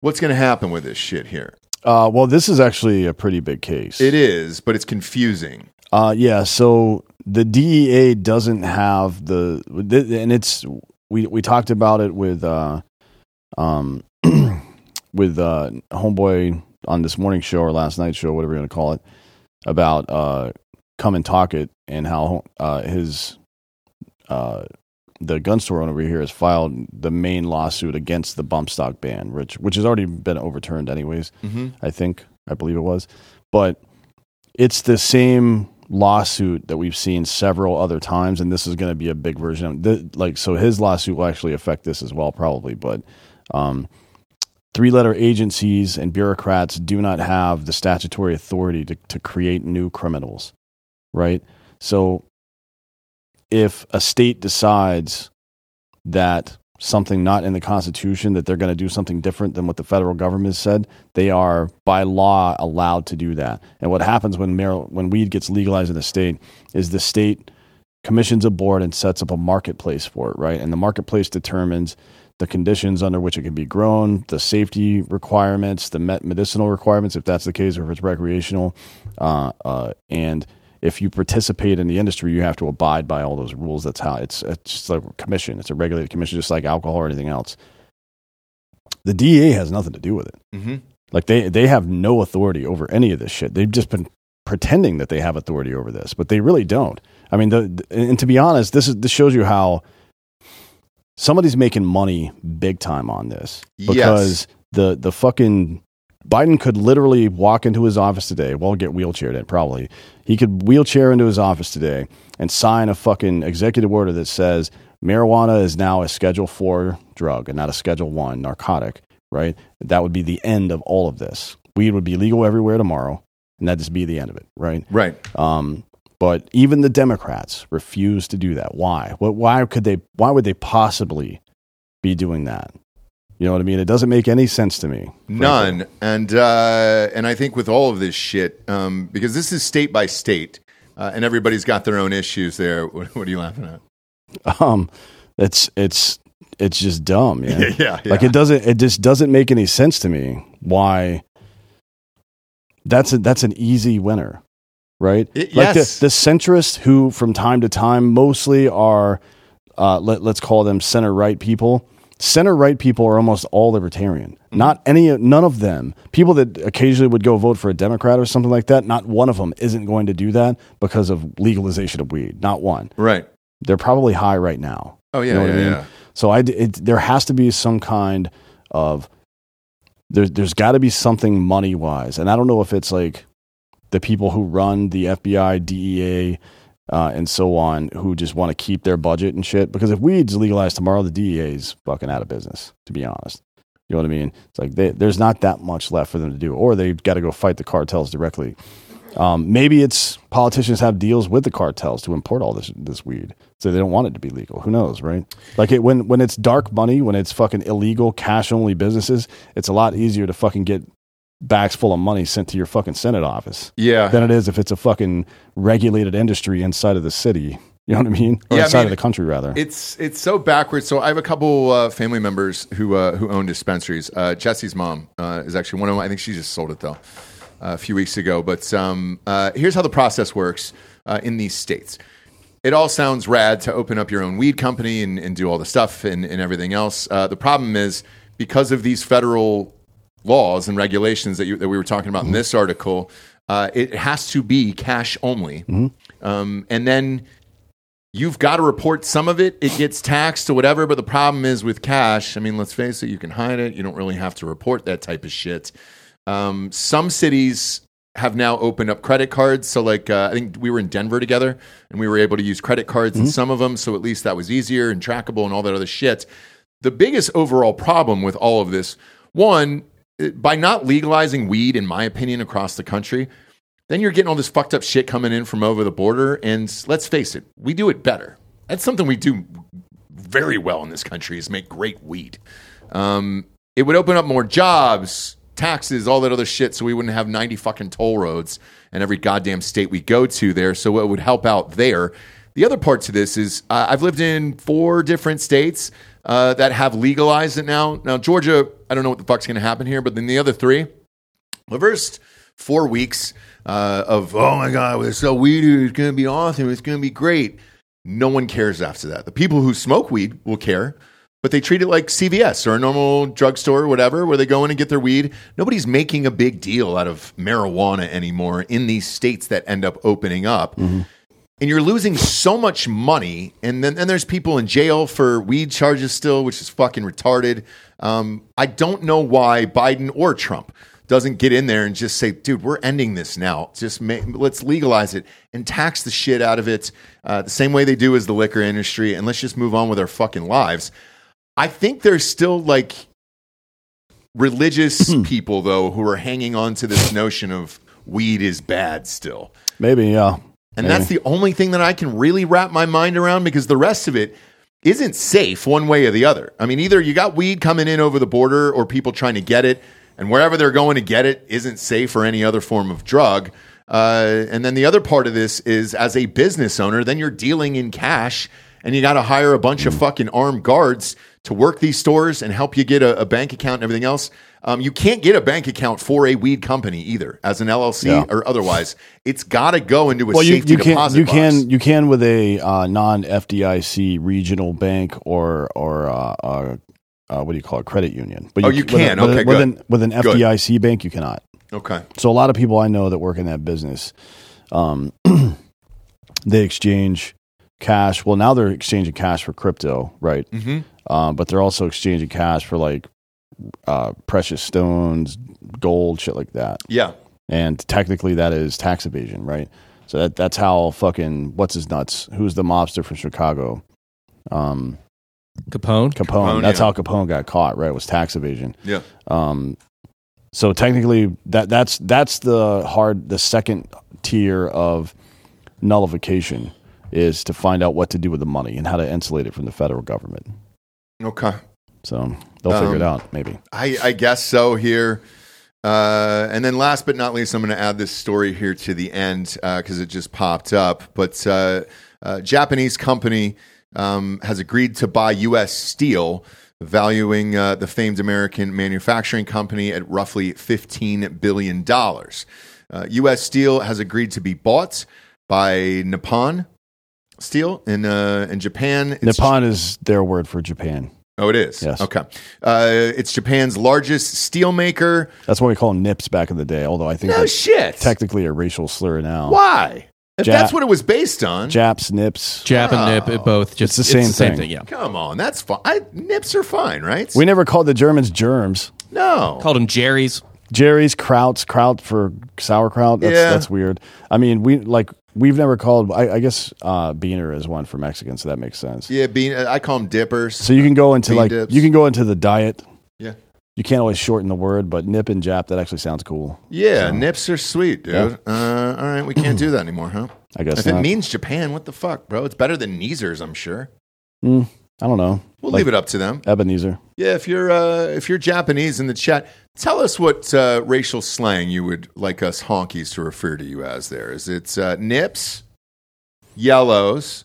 What's going to happen with this shit here? Uh, well, this is actually a pretty big case. It is, but it's confusing. Uh, yeah. So the DEA doesn't have the, and it's we we talked about it with uh, um, with uh, homeboy on this morning show or last night show, whatever you want to call it, about uh, come and talk it and how uh, his uh, the gun store owner over here has filed the main lawsuit against the bump stock ban, which which has already been overturned anyways. Mhm. I think I believe it was, but it's the same lawsuit that we've seen several other times, and this is going to be a big version. Of the, like, so his lawsuit will actually affect this as well, probably. But um, three-letter agencies and bureaucrats do not have the statutory authority to to create new criminals, right? So, if a state decides that something not in the Constitution that they're going to do something different than what the federal government said, they are by law allowed to do that. And what happens when mar- when weed gets legalized in a state is the state commissions a board and sets up a marketplace for it, right? And the marketplace determines the conditions under which it can be grown, the safety requirements, the medicinal requirements, if that's the case, or if it's recreational, uh, uh, and if you participate in the industry, you have to abide by all those rules. That's how it's it's just like a commission. It's a regulated commission, just like alcohol or anything else. The DEA has nothing to do with it. Mm-hmm. Like they they have no authority over any of this shit. They've just been pretending that they have authority over this, but they really don't. I mean, the, the- and to be honest, this is this shows you how somebody's making money big time on this because Yes. the the fucking Biden could literally walk into his office today. Well, get wheelchaired in probably. He could wheelchair into his office today and sign a fucking executive order that says marijuana is now a Schedule Four drug and not a Schedule One narcotic. Right? That would be the end of all of this. Weed would be legal everywhere tomorrow, and that'd just be the end of it. Right? Right. Um, but even the Democrats refuse to do that. Why? What? Why could they? Why would they possibly be doing that? You know what I mean? It doesn't make any sense to me. None. And uh, and I think with all of this shit, um, because this is state by state, uh, and everybody's got their own issues there. What, what are you laughing at? Um, it's it's it's just dumb. Yeah, Yeah, yeah, Like it doesn't. It just doesn't make any sense to me. Why? That's a that's an easy winner, right? It- like yes. the, the centrists who, from time to time, mostly are uh, let, let's call them center right people. Center right people are almost all libertarian. Mm-hmm. Not any, none of them. People that occasionally would go vote for a Democrat or something like that. Not one of them isn't going to do that because of legalization of weed. Not one. Right. they're probably high right now. Oh yeah, You know yeah, I mean? yeah. So I, it, there has to be some kind of there's there's got to be something money wise, and I don't know if it's like the people who run the FBI, DEA, uh, and so on who just want to keep their budget and shit. Because if weed's legalized tomorrow, the DEA is fucking out of business. To be honest, you know what I mean? It's like they, there's not that much left for them to do, or they've got to go fight the cartels directly. Um, maybe it's politicians have deals with the cartels to import all this this weed, so they don't want it to be legal. Who knows, right? Like it, when when it's dark money, when it's fucking illegal cash only businesses, it's a lot easier to fucking get bags full of money sent to your fucking senate office Yeah. than it is if it's a fucking regulated industry inside of the city. You know what I mean? Or Yeah, I inside mean, of the country, rather. It's it's so backwards. So I have a couple uh, family members who uh, who own dispensaries. Uh, Jesse's mom uh, is actually one of them. I think she just sold it though uh, a few weeks ago. But um, uh, here's how the process works uh, in these states. It all sounds rad to open up your own weed company and, and do all the stuff and, and everything else. Uh, the problem is because of these federal laws and regulations that, you, that we were talking about in this article, uh, it has to be cash only. Um, and then you've got to report some of it. It gets taxed or whatever. But the problem is with cash, I mean, let's face it, you can hide it. You don't really have to report that type of shit. Um, some cities have now opened up credit cards. So, like, uh, I think we were in Denver together and we were able to use credit cards in some of them. So, at least that was easier and trackable and all that other shit. The biggest overall problem with all of this, one, by not legalizing weed, in my opinion, across the country, then you're getting all this fucked up shit coming in from over the border. And let's face it, we do it better. That's something we do very well in this country is make great weed. Um, it would open up more jobs, taxes, all that other shit, so we wouldn't have 90 fucking toll roads in every goddamn state we go to there. So it would help out there. The other part to this is uh, I've lived in four different states uh, that have legalized it now. Now, Georgia, I don't know what the fuck's going to happen here, but then the other three, the first four weeks uh, of oh my god, we're so weed, it's going to be awesome, it's going to be great. No one cares after that. The people who smoke weed will care, but they treat it like CVS or a normal drugstore or whatever, where they go in and get their weed. Nobody's making a big deal out of marijuana anymore in these states that end up opening up. And you're losing so much money, and then and there's people in jail for weed charges still, which is fucking retarded. Um, I don't know why Biden or Trump doesn't get in there and just say, "Dude, we're ending this now. Just ma- let's legalize it and tax the shit out of it, uh, the same way they do as the liquor industry, and let's just move on with our fucking lives." I think there's still like religious people though who are hanging on to this notion of weed is bad still. Maybe, yeah. And that's the only thing that I can really wrap my mind around because the rest of it isn't safe one way or the other. I mean, either you got weed coming in over the border or people trying to get it, and wherever they're going to get it isn't safe or any other form of drug. Uh, and then the other part of this is as a business owner, then you're dealing in cash and you got to hire a bunch of fucking armed guards to work these stores and help you get a, a bank account and everything else. Um, you can't get a bank account for a weed company either, as an LLC Yeah. or otherwise. It's got to go into a well, you, safety you can deposit you box. can you can with a uh, non FDIC regional bank or or uh, uh, uh, what do you call it credit union? But Oh, you with a- can. with a- Okay, with good. an with an Good. FDIC bank you cannot. Okay. So a lot of people I know that work in that business, um, they exchange cash. Well, now they're exchanging cash for crypto, right? Mm-hmm. Um, but they're also exchanging cash for like uh, precious stones, gold, shit like that. Yeah. And technically, that is tax evasion, right? So that that's how fucking what's his nuts? Who's the mobster from Chicago? Um, Capone. Capone. Capone, that's yeah. how Capone got caught, right? It Was tax evasion. Yeah. Um, so technically, that that's that's the hard, the second tier of nullification is to find out what to do with the money and how to insulate it from the federal government. Okay. So they'll figure it Um, out, maybe. I, I guess so here. Uh, and then last but not least, I'm going to add this story here to the end because it just popped up. But uh, a Japanese company um, has agreed to buy U.S. steel, valuing uh, the famed American manufacturing company at roughly $15 billion. Uh, U.S. Steel has agreed to be bought by Nippon Steel in, uh, in Japan. It's- Nippon is their word for Japan. Oh, it is. Yes. Okay. Uh, it's Japan's largest steel maker. That's what we call nips back in the day. Although I think No shit. technically a racial slur now. Why? If Jap- that's what it was based on, Japs, nips. Jap and nip, it both just It's the same thing. Yeah, come on, that's fine. I, nips are fine, right? We never called the Germans germs. no. called them Jerry's. Jerry's, Krauts, Kraut for sauerkraut. That's, Yeah. that's weird. I mean, we like we've never called. I, I guess uh, Beaner is one for Mexicans, so that makes sense. yeah, bean. I call them dippers. So you can go into Bean like dips. you can go into the diet. yeah. You can't always shorten the word, but nip and Jap that actually sounds cool. Yeah, nips are sweet, dude. Uh, all right, we can't do that anymore, huh? I guess If it not. means Japan, what the fuck, bro? It's better than Neezers, I'm sure. Mm, I don't know. We'll Like leave it up to them. Ebenezer. Yeah, if you're uh, if you're Japanese in the chat, tell us what uh, racial slang you would like us honkies to refer to you as. There is it uh, nips, yellows,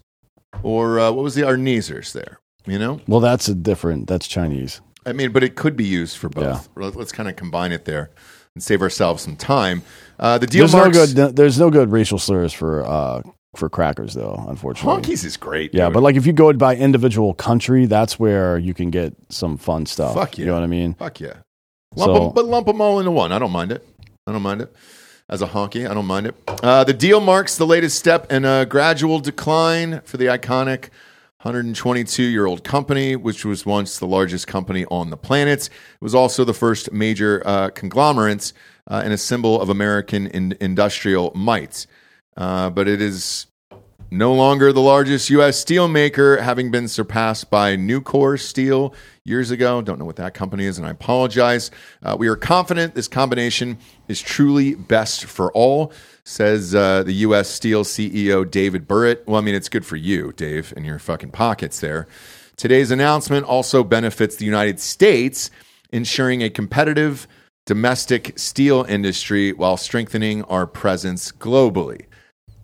or uh, what was the our Neezers there? You know, Well, that's a different. That's Chinese. I mean, but it could be used for both. Let- Let's kind of combine it there and save ourselves some time. Uh, the deal There's marks. no good. There's no good racial slurs for uh, for crackers though. Unfortunately. honkies is great. Yeah, dude. but like if you go by individual country, that's where you can get some fun stuff. Fuck You yeah. know what I mean? Fuck yeah. Lump So- 'em- but lump them all into one. I don't mind it. I don't mind it. As a honky, I don't mind it. Uh, the deal marks the latest step in a gradual decline for the iconic 122 year old company, which was once the largest company on the planet. It was also the first major uh, conglomerate uh, and a symbol of American in- industrial might. Uh, but it is no longer the largest U.S. steel maker, having been surpassed by Nucor Steel years ago. Don't know what that company is, and I apologize. Uh, we are confident this combination is truly best for all, says uh, the U.S. Steel CEO David Burritt. Well, I mean, it's good for you, Dave, in your fucking pockets there. Today's announcement also benefits the United States, ensuring a competitive domestic steel industry while strengthening our presence globally.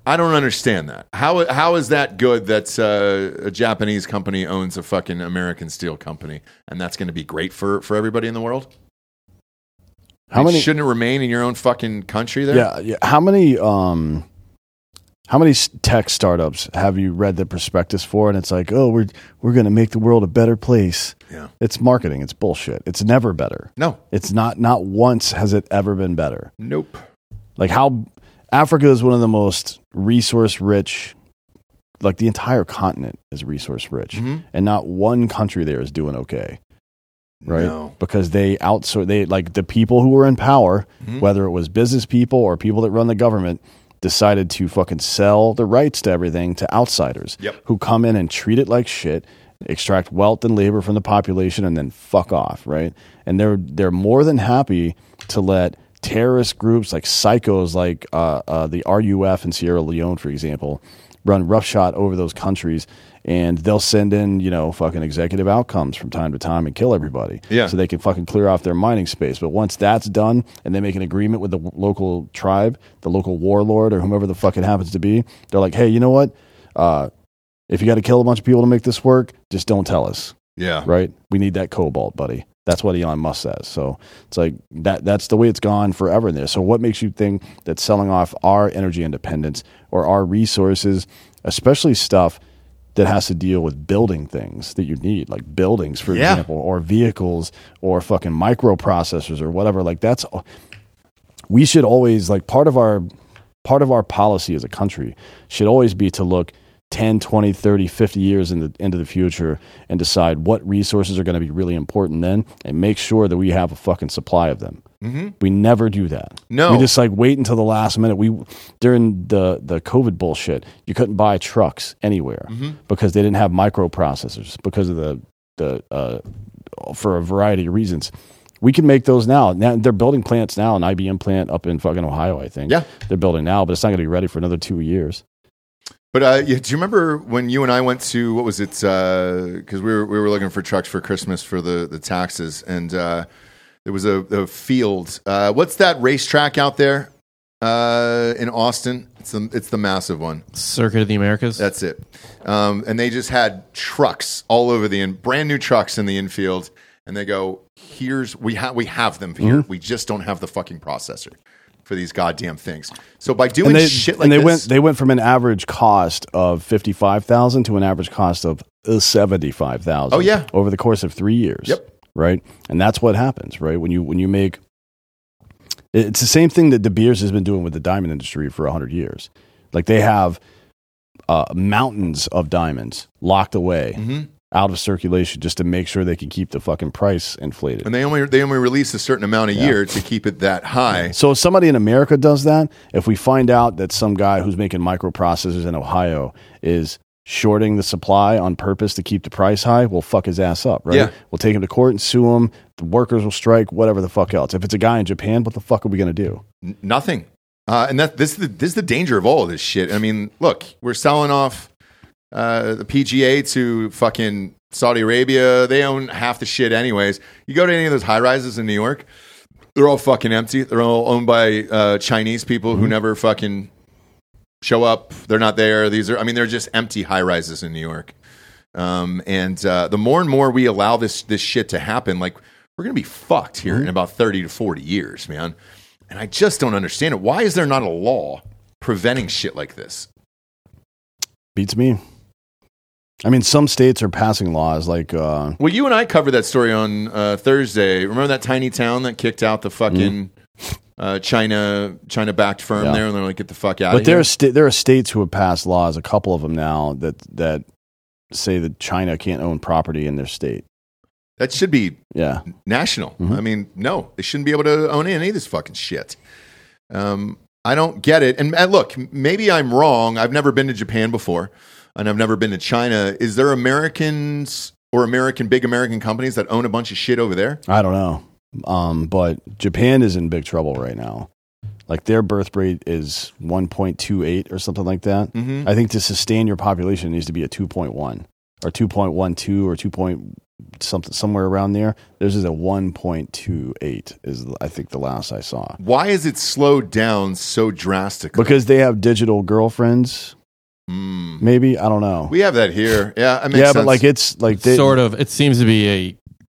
I don't understand that. How how is that good that uh, a Japanese company owns a fucking American steel company, and that's going to be great for for everybody in the world? How It many? shouldn't it remain in your own fucking country? There, Yeah, yeah. How many? Um, how many tech startups have you read the prospectus for? And it's like, oh, we're we're going to make the world a better place. Yeah. It's marketing. It's bullshit. It's never better. No, It's not. Not once has it ever been better. nope. Like how Africa is one of the most resource rich. Like the entire continent is resource rich, Mhm. and not one country there is doing okay. right? No. Because they outsource they like the people who were in power, Mhm. whether it was business people or people that run the government, decided to fucking sell the rights to everything to outsiders Yep. who come in and treat it like shit, extract wealth and labor from the population and then fuck off, right? And they're they're more than happy to let terrorist groups like psychos like uh, uh, the RUF in Sierra Leone, for example, run roughshod over those countries and they'll send in, you know, fucking executive outcomes from time to time and kill everybody. Yeah. So they can fucking clear off their mining space. But once that's done and they make an agreement with the local tribe, the local warlord or whomever the fuck it happens to be, they're like, hey, you know what? Uh, if you got to kill a bunch of people to make this work, just don't tell us, Yeah. right? We need that cobalt, buddy. That's what Elon Musk says. So it's like that. That's the way it's gone forever in there. So what makes you think that selling off our energy independence or our resources, especially stuff that has to deal with building things that you need, like buildings, for Yeah. example, or vehicles, or fucking microprocessors, or whatever. Like that's we should always like part of our part of our policy as a country should always be to look 10 20 30 50 years in the, into the future and decide what resources are going to be really important then and make sure that we have a fucking supply of them Mm-hmm. we never do that No. we just like wait until the last minute we during the the covid bullshit you couldn't buy trucks anywhere Mm-hmm. because they didn't have microprocessors because of the the uh, for a variety of reasons we can make those now. Now they're building plants now, an IBM plant up in fucking Ohio, I think. Yeah. they're building now, but it's not going to be ready for another two years. But uh, yeah, do you remember when you and I went to what was it? Because we were we were looking for trucks for Christmas for the the taxes, and uh, there was a, a field. Uh, what's that racetrack out there uh, in Austin? It's the it's the massive one. Circuit of the Americas. That's it. Um, and they just had trucks all over the in, brand new trucks in the infield, and they go, "Here's we have we have them here. Mm-hmm. We just don't have the fucking processor for these goddamn things." So by doing And they shit like and they this, went they went from an average cost of fifty five thousand to an average cost of seventy five thousand. Oh, yeah. over the course of three years. Yep. Right, and that's what happens. Right when you when you make it's the same thing that De Beers has been doing with the diamond industry for hundred years. Like they have uh, mountains of diamonds locked away Mhm. Out of circulation just to make sure they can keep the fucking price inflated. And they only they only release a certain amount a Yeah. year to keep it that high. So if somebody in America does that, if we find out that some guy who's making microprocessors in Ohio is shorting the supply on purpose to keep the price high, we'll fuck his ass up, right? Yeah. We'll take him to court and sue him. The workers will strike, whatever the fuck else. If it's a guy in Japan, what the fuck are we going to do? N- nothing. Uh, and that this is the, this is the danger of all of this shit. I mean, look, we're selling off uh, the PGA to fucking Saudi Arabia. They own half the shit, anyways. You go to any of those high rises in New York, they're all fucking empty. They're all owned by uh, Chinese people who never fucking show up. They're not there. These are, I mean, they're just empty high rises in New York. Um, and uh, the more and more we allow this this shit to happen, like we're gonna be fucked here in about thirty to forty years, man. And I just don't understand it. Why is there not a law preventing shit like this? Beats me. I mean, some states are passing laws like uh, Well, you and I covered that story on uh, Thursday. Remember that tiny town that kicked out the fucking uh, China China backed firm Yeah. there, and they're like, "Get the fuck out But of there here." are sta- there are states who have passed laws, a couple of them now that that say that China can't own property in their state. That should be Yeah, national. Mhm. I mean, no, they shouldn't be able to own any of this fucking shit. Um, I don't get it. And, and look, maybe I'm wrong. I've never been to Japan before, and I've never been to China. Is there Americans or American big American companies that own a bunch of shit over there? I don't know, um, but Japan is in big trouble right now. Like their birth rate is 1.28 or something like that. Mhm. I think to sustain your population it needs to be a 2.1 or 2.12 or 2. Point something somewhere around there. Theirs is a 1.28 is I think the last I saw. Why is it slowed down so drastically? Because they have digital girlfriends, Mm. maybe I don't know. we have that here. Yeah, that makes yeah, sense. but like it's like they, sort of. It seems to be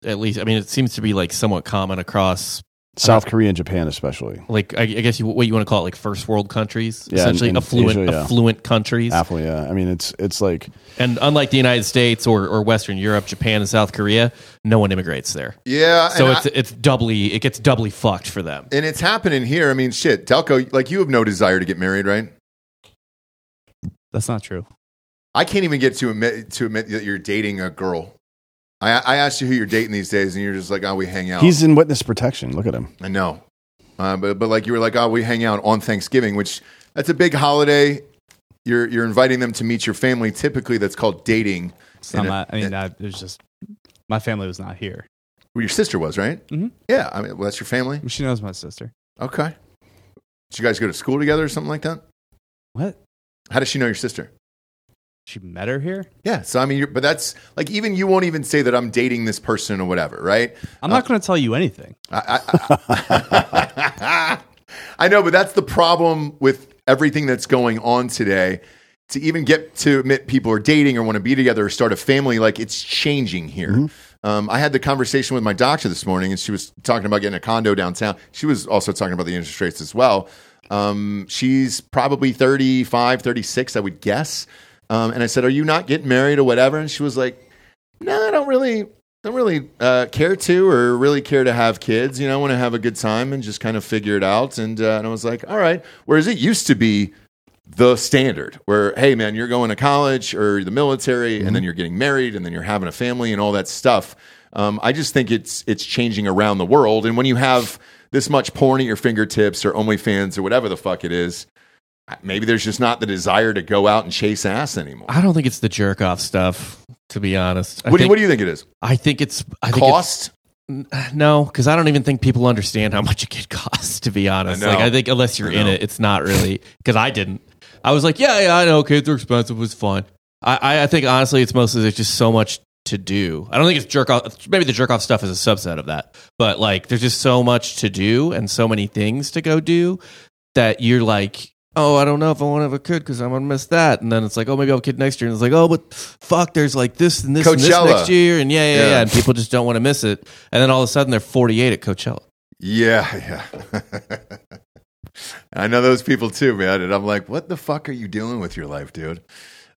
a at least. I mean, it seems to be like somewhat common across. South Korea and Japan especially. Like I, I guess you, what you want to call it, like first world countries, Yeah, essentially in- in affluent, Asia, yeah. affluent countries. Affluent, yeah. I mean, it's it's like And unlike the United States or, or Western Europe, Japan and South Korea, no one immigrates there. yeah, So it's I- it's doubly it gets doubly fucked for them. and it's happening here. I mean, shit, Delco, like you have no desire to get married, right? That's not true. I can't even get to admit to admit that you're dating a girl. I, I asked you who you're dating these days, and you're just like, "Oh, we hang out." he's in witness protection. Look at him. I know, uh, but but like you were like, "Oh, we hang out on Thanksgiving," which that's a big holiday. You're you're inviting them to meet your family. Typically, that's called dating. It's not And, my, I mean, I, it was just my family was not here. Well, your sister was right. Mhm. Yeah, I mean, well, that's your family. She knows my sister. Okay. Did you guys go to school together or something like that? What? How does she know your sister? She met her here. Yeah, so I mean, you're, but that's like even you won't even say that I'm dating this person or whatever, right? I'm not going to tell you anything. I, I, I know, but that's the problem with everything that's going on today. To even get to admit people are dating or want to be together or start a family, like it's changing here. Um, I had the conversation with my doctor this morning, and she was talking about getting a condo downtown. She was also talking about the interest rates as well. Um, she's probably 35, 36, I would guess. Um, and I said, "Are you not getting married or whatever?" And she was like, "No, I don't really, don't really uh, care to or really care to have kids. You know, I want to have a good time and just kind of figure it out." And uh, and I was like, "All right." Whereas it used to be the standard, where hey, man, you're going to college or the military, and then you're getting married, and then you're having a family and all that stuff. Um, I just think it's it's changing around the world, and when you have this much porn at your fingertips or OnlyFans or whatever the fuck it is. Maybe there's just not the desire to go out and chase ass anymore. I don't think it's the jerk off stuff, to be honest. What do, you, think, what do you think it is? I think it's I think it's- Cost? No, because I don't even think people understand how much a kid costs. To be honest, I like I think unless you're in it, it's not really. Because I didn't. I was like, yeah, yeah, I know kids are expensive. It's fine. I, I, I think honestly, it's mostly there's just so much to do. I don't think it's jerk off. Maybe the jerk off stuff is a subset of that, but like there's just so much to do and so many things to go do that you're like. Oh, I don't know if I want to have a kid because I'm gonna miss that, and then it's like, oh, maybe I'll have a kid next year, and it's like, oh, but fuck, there's like this and this and this Coachella. next year, and yeah, yeah, Yeah. yeah, and people just don't want to miss it, and then all of a sudden they're 48 at Coachella. Yeah, yeah. I know those people too, man. And I'm like, what the fuck are you doing with your life, dude?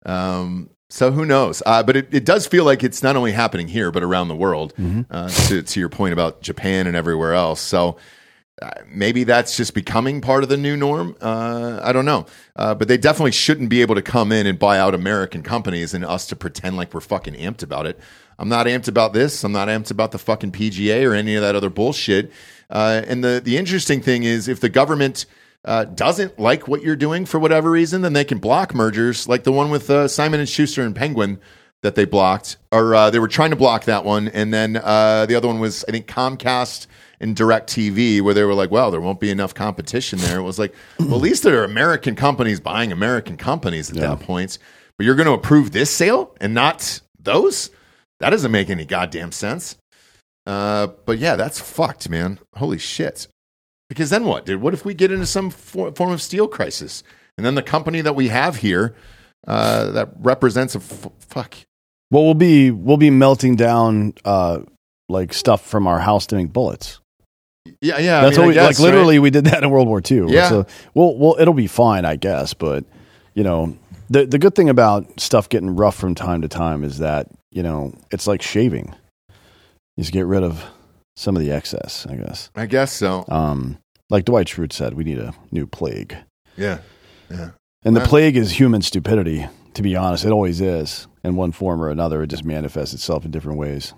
Um, so who knows? Uh, but it, it does feel like it's not only happening here, but around the world. Uh, to, to your point about Japan and everywhere else. So uh, maybe that's just becoming part of the new norm. Uh, I don't know. Uh, but they definitely shouldn't be able to come in and buy out American companies and us to pretend like we're fucking amped about it. I'm not amped about this. I'm not amped about the fucking PGA or any of that other bullshit. Uh, and the, the interesting thing is if the government uh, doesn't like what you're doing for whatever reason, then they can block mergers like the one with uh, Simon and Schuster and Penguin that they blocked, or uh, they were trying to block that one, and then uh, the other one was I think Comcast and DirecTV, where they were like, "Well, there won't be enough competition there." It was like, well, at least there are American companies buying American companies at that point. But you're going to approve this sale and not those? That doesn't make any goddamn sense. Uh, but yeah, that's fucked, man. Holy shit. Because then what, dude? What if we get into some for- form of steel crisis, and then the company that we have here uh, that represents a f- fuck? Well, we'll be we'll be melting down uh, like stuff from our house to make bullets. Yeah, yeah. I That's mean, what we guess, like. Literally, right? we did that in World War II. Yeah. So, well, well, it'll be fine, I guess. But you know, the the good thing about stuff getting rough from time to time is that you know it's like shaving. You just get rid of some of the excess, I guess. I guess so. Um, like Dwight Schrute said, we need a new plague, Yeah, yeah. and the Wow. plague is human stupidity. To be honest, it always is in one form or another. It just manifests itself in different ways.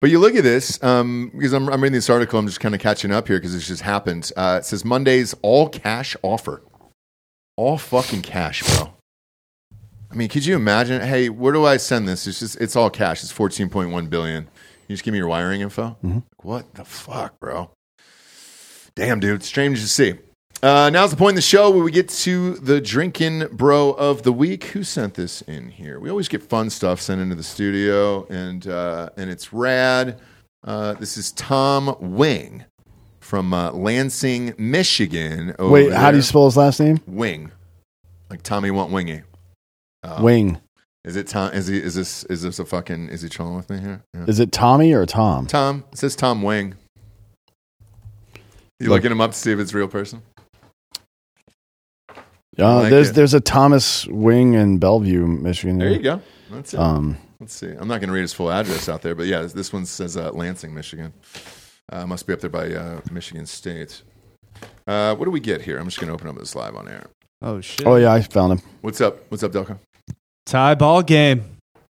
But you look at this um, because I'm, I'm reading this article. I'm just kind of catching up here because this just happened. Uh, it says Monday's all cash offer, all fucking cash, bro. I mean, could you imagine? Hey, where do I send this? It's just it's all cash. It's 14.1 billion. You just give me your wiring info. What the fuck, bro? Damn, dude, It's strange to see. Uh, now's the point in the show where we get to the Drinkin' Bro of the week. Who sent this in here? We always get fun stuff sent into the studio, and uh, and it's rad. Uh, this is Tom Wing from uh, Lansing, Michigan. Wait, how do you spell his last name? Wing? Like Tommy want wingy. Uh, Wing. Is it Tom? Is he? Is this? Is this a fucking? Is he trolling with me here? Yeah. Is it Tommy or Tom? Tom. It says Tom Wing. You Like- looking him up to see if it's a real person? Uh, like there's it. there's a Thomas Wing in Bellevue, Michigan. There you go. That's it. Um, Let's see. I'm not going to read his full address out there, but yeah, this, this one says uh, Lansing, Michigan. Uh, must be up there by uh, Michigan State. Uh, what do we get here? I'm just going to open up this live on air. Oh shit! oh yeah, I found him. What's up? What's up, Delco? Tie ball game.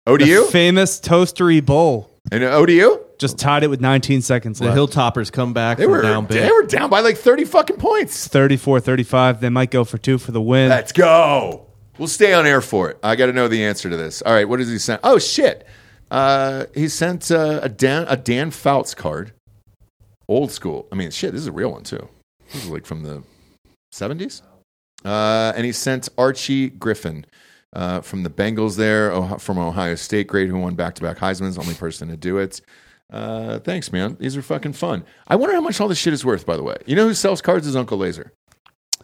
ODU The famous toastery bowl. and ODU. Just tied it with 19 seconds The left. Hilltoppers come back They from were down big. they were down by like 30 fucking points. 34 35. They might go for two for the win. Let's go. We'll stay on air for it. I got to know the answer to this. All right, what does he send? Oh shit! Uh, he sent uh, a Dan a Dan Fouts card, old school. I mean, shit, this is a real one too. This is like from the seventies. Uh, and he sent Archie Griffin uh, from the Bengals there, Ohio, from Ohio State grade, who won back to back Heisman's, only person to do it. Uh, thanks, man. These are fucking fun. I wonder how much all this shit is worth, by the way. You know who sells cards is Uncle Laser.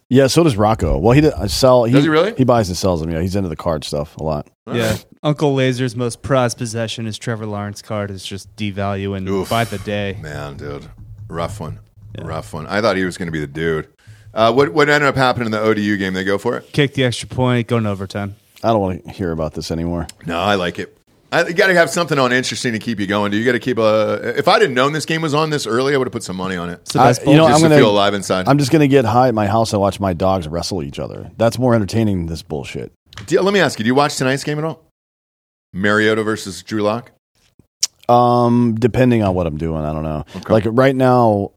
Yeah, so does Rocco. Well, he did uh, sell. He, Does he really? He buys and sells them. Yeah, he's into the card stuff a lot. yeah. Uncle Laser's most prized possession is Trevor Lawrence card is just devaluing Oof. by the day. Man, dude, rough one, rough one. I thought he was going to be the dude. Uh, what what ended up happening in the ODU game? They go for it. Kick the extra point, go in overtime. I don't want to hear about this anymore. No, I like it. I, you got to have something on interesting to keep you going. Do you got to keep a? If I didn't known this game was on this early, I would have put some money on it. It's the best I- you know, just I'm gonna- feel alive inside. I'm just gonna get high at my house and watch my dogs wrestle each other. That's more entertaining than this bullshit. Do you- let me ask you: Do you watch tonight's game at all? Mariota versus Drew Lock. Um, depending on what I'm doing, I don't know. Okay. Like right now,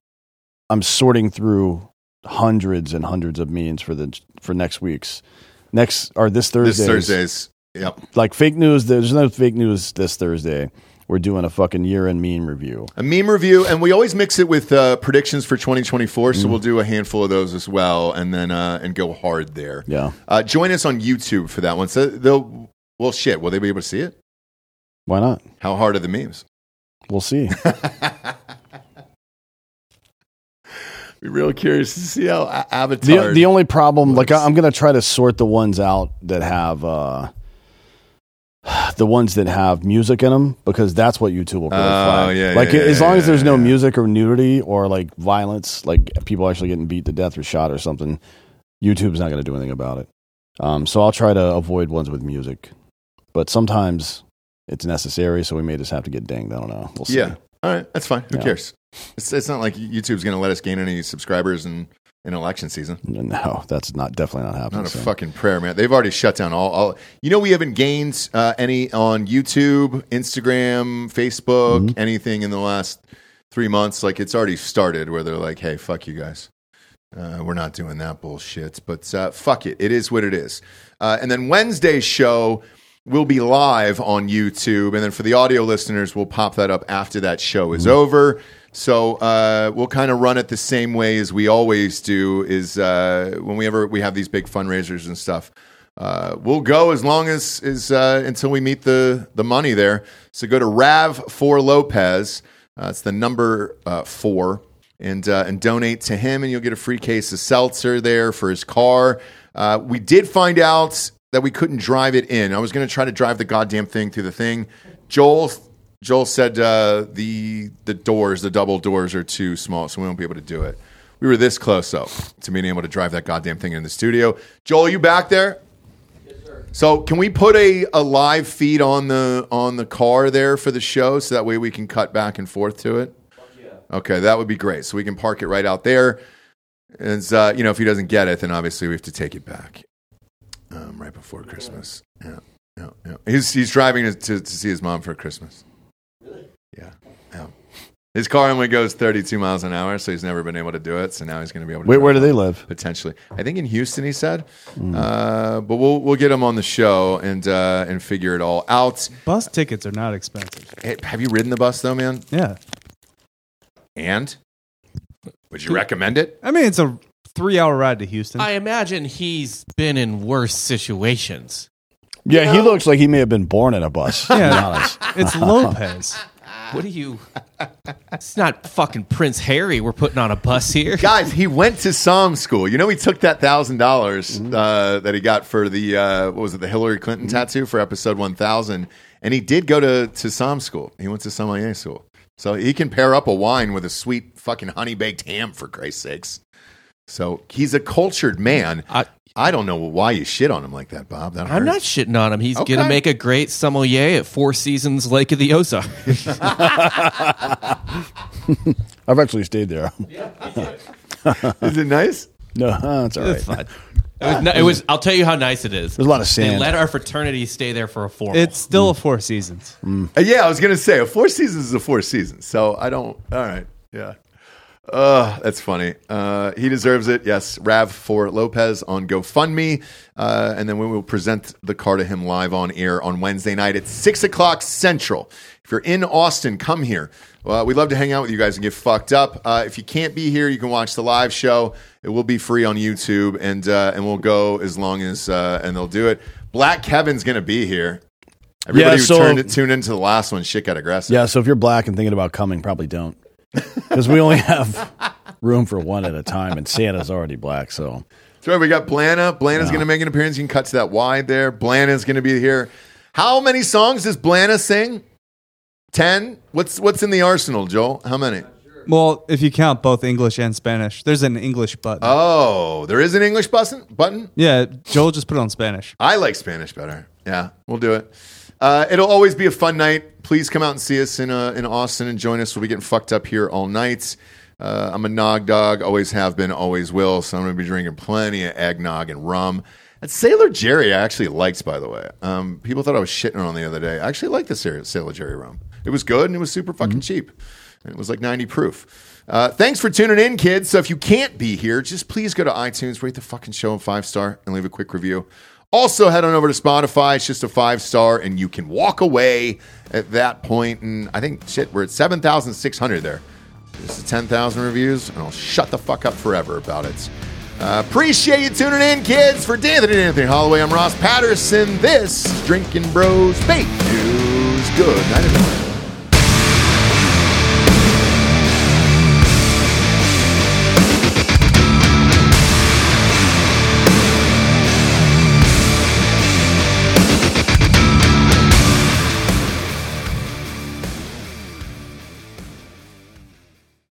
I'm sorting through hundreds and hundreds of memes for the for next week's next or this Thursday. This Thursday's. Yep. Like fake news. There's no fake news this Thursday. We're doing a fucking year end meme review. A meme review, and we always mix it with uh, predictions for 2024. Mm. So we'll do a handful of those as well, and then uh, and go hard there. Yeah. Uh, join us on YouTube for that one. So they'll. Well, shit. Will they be able to see it? Why not? How hard are the memes? We'll see. Be real curious to see how a- the, Avatar. the only problem, like Looks- I- I'm gonna try to sort the ones out that have uh the ones that have music in them because that's what YouTube will really Oh, yeah, like yeah, as yeah, long as there's no music or nudity or like violence, like people actually getting beat to death or shot or something, YouTube's not gonna do anything about it. Um, so I'll try to avoid ones with music, but sometimes it's necessary, so we may just have to get dinged. I don't know. We'll see. yeah. All right. That's fine. Who cares? It's, it's not like YouTube's going to let us gain any subscribers in, in election season. No, that's not definitely not happening. Not a so. fucking prayer, man. They've already shut down all. all you know, we haven't gained uh, any on YouTube, Instagram, Facebook, Mm-hmm. anything in the last three months. Like it's already started where they're like, "Hey, fuck you guys, uh, we're not doing that bullshit." But uh, fuck it, it is what it is. Uh, and then Wednesday's show will be live on YouTube, and then for the audio listeners, we'll pop that up after that show is over. So uh, we'll kind of run it the same way as we always do. Is uh, when we have these big fundraisers and stuff. Uh, we'll go as long as is uh, until we meet the the money there. So go to Rav for Lopez. Uh, it's the number uh, four, and uh, and donate to him, and you'll get a free case of seltzer there for his car. We did find out that we couldn't drive it in. I was going to try to drive the goddamn thing through the thing. Joel Joel said uh, the the doors, the double doors, are too small, so we won't be able to do it. We were this close though to being able to drive that goddamn thing in the studio. Joel, you back there? Yes, sir. So can we put a, a live feed on the on the car there for the show so that way we can cut back and forth to it? Okay, that would be great. So we can park it right out there. And uh, you know, if he doesn't get it, then obviously we have to take it back um, right before Christmas. Yeah, yeah, yeah. He's he's driving to, to see his mom for Christmas. Really? Yeah, yeah. His car only goes 32 miles an hour, so he's never been able to do it. So now he's going to be able to. Wait, where do they live? Potentially, I think in Houston. He said, uh, but we'll we'll get him on the show and uh, and figure it all out. Bus tickets are not expensive. Hey, have you ridden the bus though, man? Yeah. And would you recommend it? I mean, it's a three hour ride to Houston. I imagine he's been in worse situations. Yeah, he looks like he may have been born in a bus. To be Yeah. honest. it's Lopez. What are you? It's not fucking Prince Harry. We're putting on a bus here. Guys, he went to somm school. You know, he took that thousand dollars uh, that he got for the uh, what was it, the Hillary Clinton tattoo for episode one thousand, and he did go to to somm school. He went to sommelier school, so he can pair up a wine with a sweet fucking honey baked ham for Christ's sakes. So he's a cultured man. I- I don't know why you shit on him like that, Bob. That I'm not shitting on him. He's Okay. gonna make a great sommelier at Four Seasons Lake of the Ozarks. I've actually stayed there. Is it nice? no, it's all right. It's fine. It was, no- it was. I'll tell you how nice it is. There's a lot of They sand. let our fraternity stay there for a formal. It's still a Four Seasons. Uh, yeah, I was gonna say a four seasons is a four seasons. So I don't. All right. Yeah. Uh, that's funny. Uh, he deserves it. Yes, Rav for Lopez on GoFundMe, uh, and then we will present the car to him live on air on Wednesday night at six o'clock Central. If you're in Austin, come here. Uh, we'd love to hang out with you guys and get fucked up. Uh, if you can't be here, you can watch the live show. It will be free on YouTube, and uh, and we'll go as long as uh, and they'll do it. Black Kevin's gonna be here. Everybody Yeah, who so- turned, tuned into the last one, shit got aggressive. Yeah, so if you're black and thinking about coming, probably don't. Because we only have room for one at a time, and Santa's already black. So So right, we got Blana. Blana's going to make an appearance. You can cut to that wide there. Blana's going to be here. How many songs does Blana sing? Ten. What's what's in the arsenal, Joel? How many? Well, if you count both English and Spanish, there's an English button. Oh, there is an English button. Button. yeah, Joel just put it on Spanish. I like Spanish better. Yeah, we'll do it. Uh, it'll always be a fun night. Please come out and see us in uh, in Austin and join us. We'll be getting fucked up here all night. Uh, I'm a nog dog, always have been, always will. So I'm going to be drinking plenty of eggnog and rum. That Sailor Jerry, I actually liked, by the way. Um, people thought I was shitting on the other day. I actually liked the Sailor, Jerry rum. It was good and it was super fucking cheap. And it was like 90 proof. Uh, thanks for tuning in, kids. So if you can't be here, just please go to iTunes, rate the fucking show a five star, and leave a quick review. Also, head on over to Spotify. It's just a five star, and you can walk away at that point. And I think, shit, we're at 7,600 there. This is 10,000 reviews, and I'll shut the fuck up forever about it. Uh, appreciate you tuning in, kids. For D'Anthony and Anthony Holloway, I'm Ross Patterson. This is Drinkin Bros Fake News. Good night, everyone.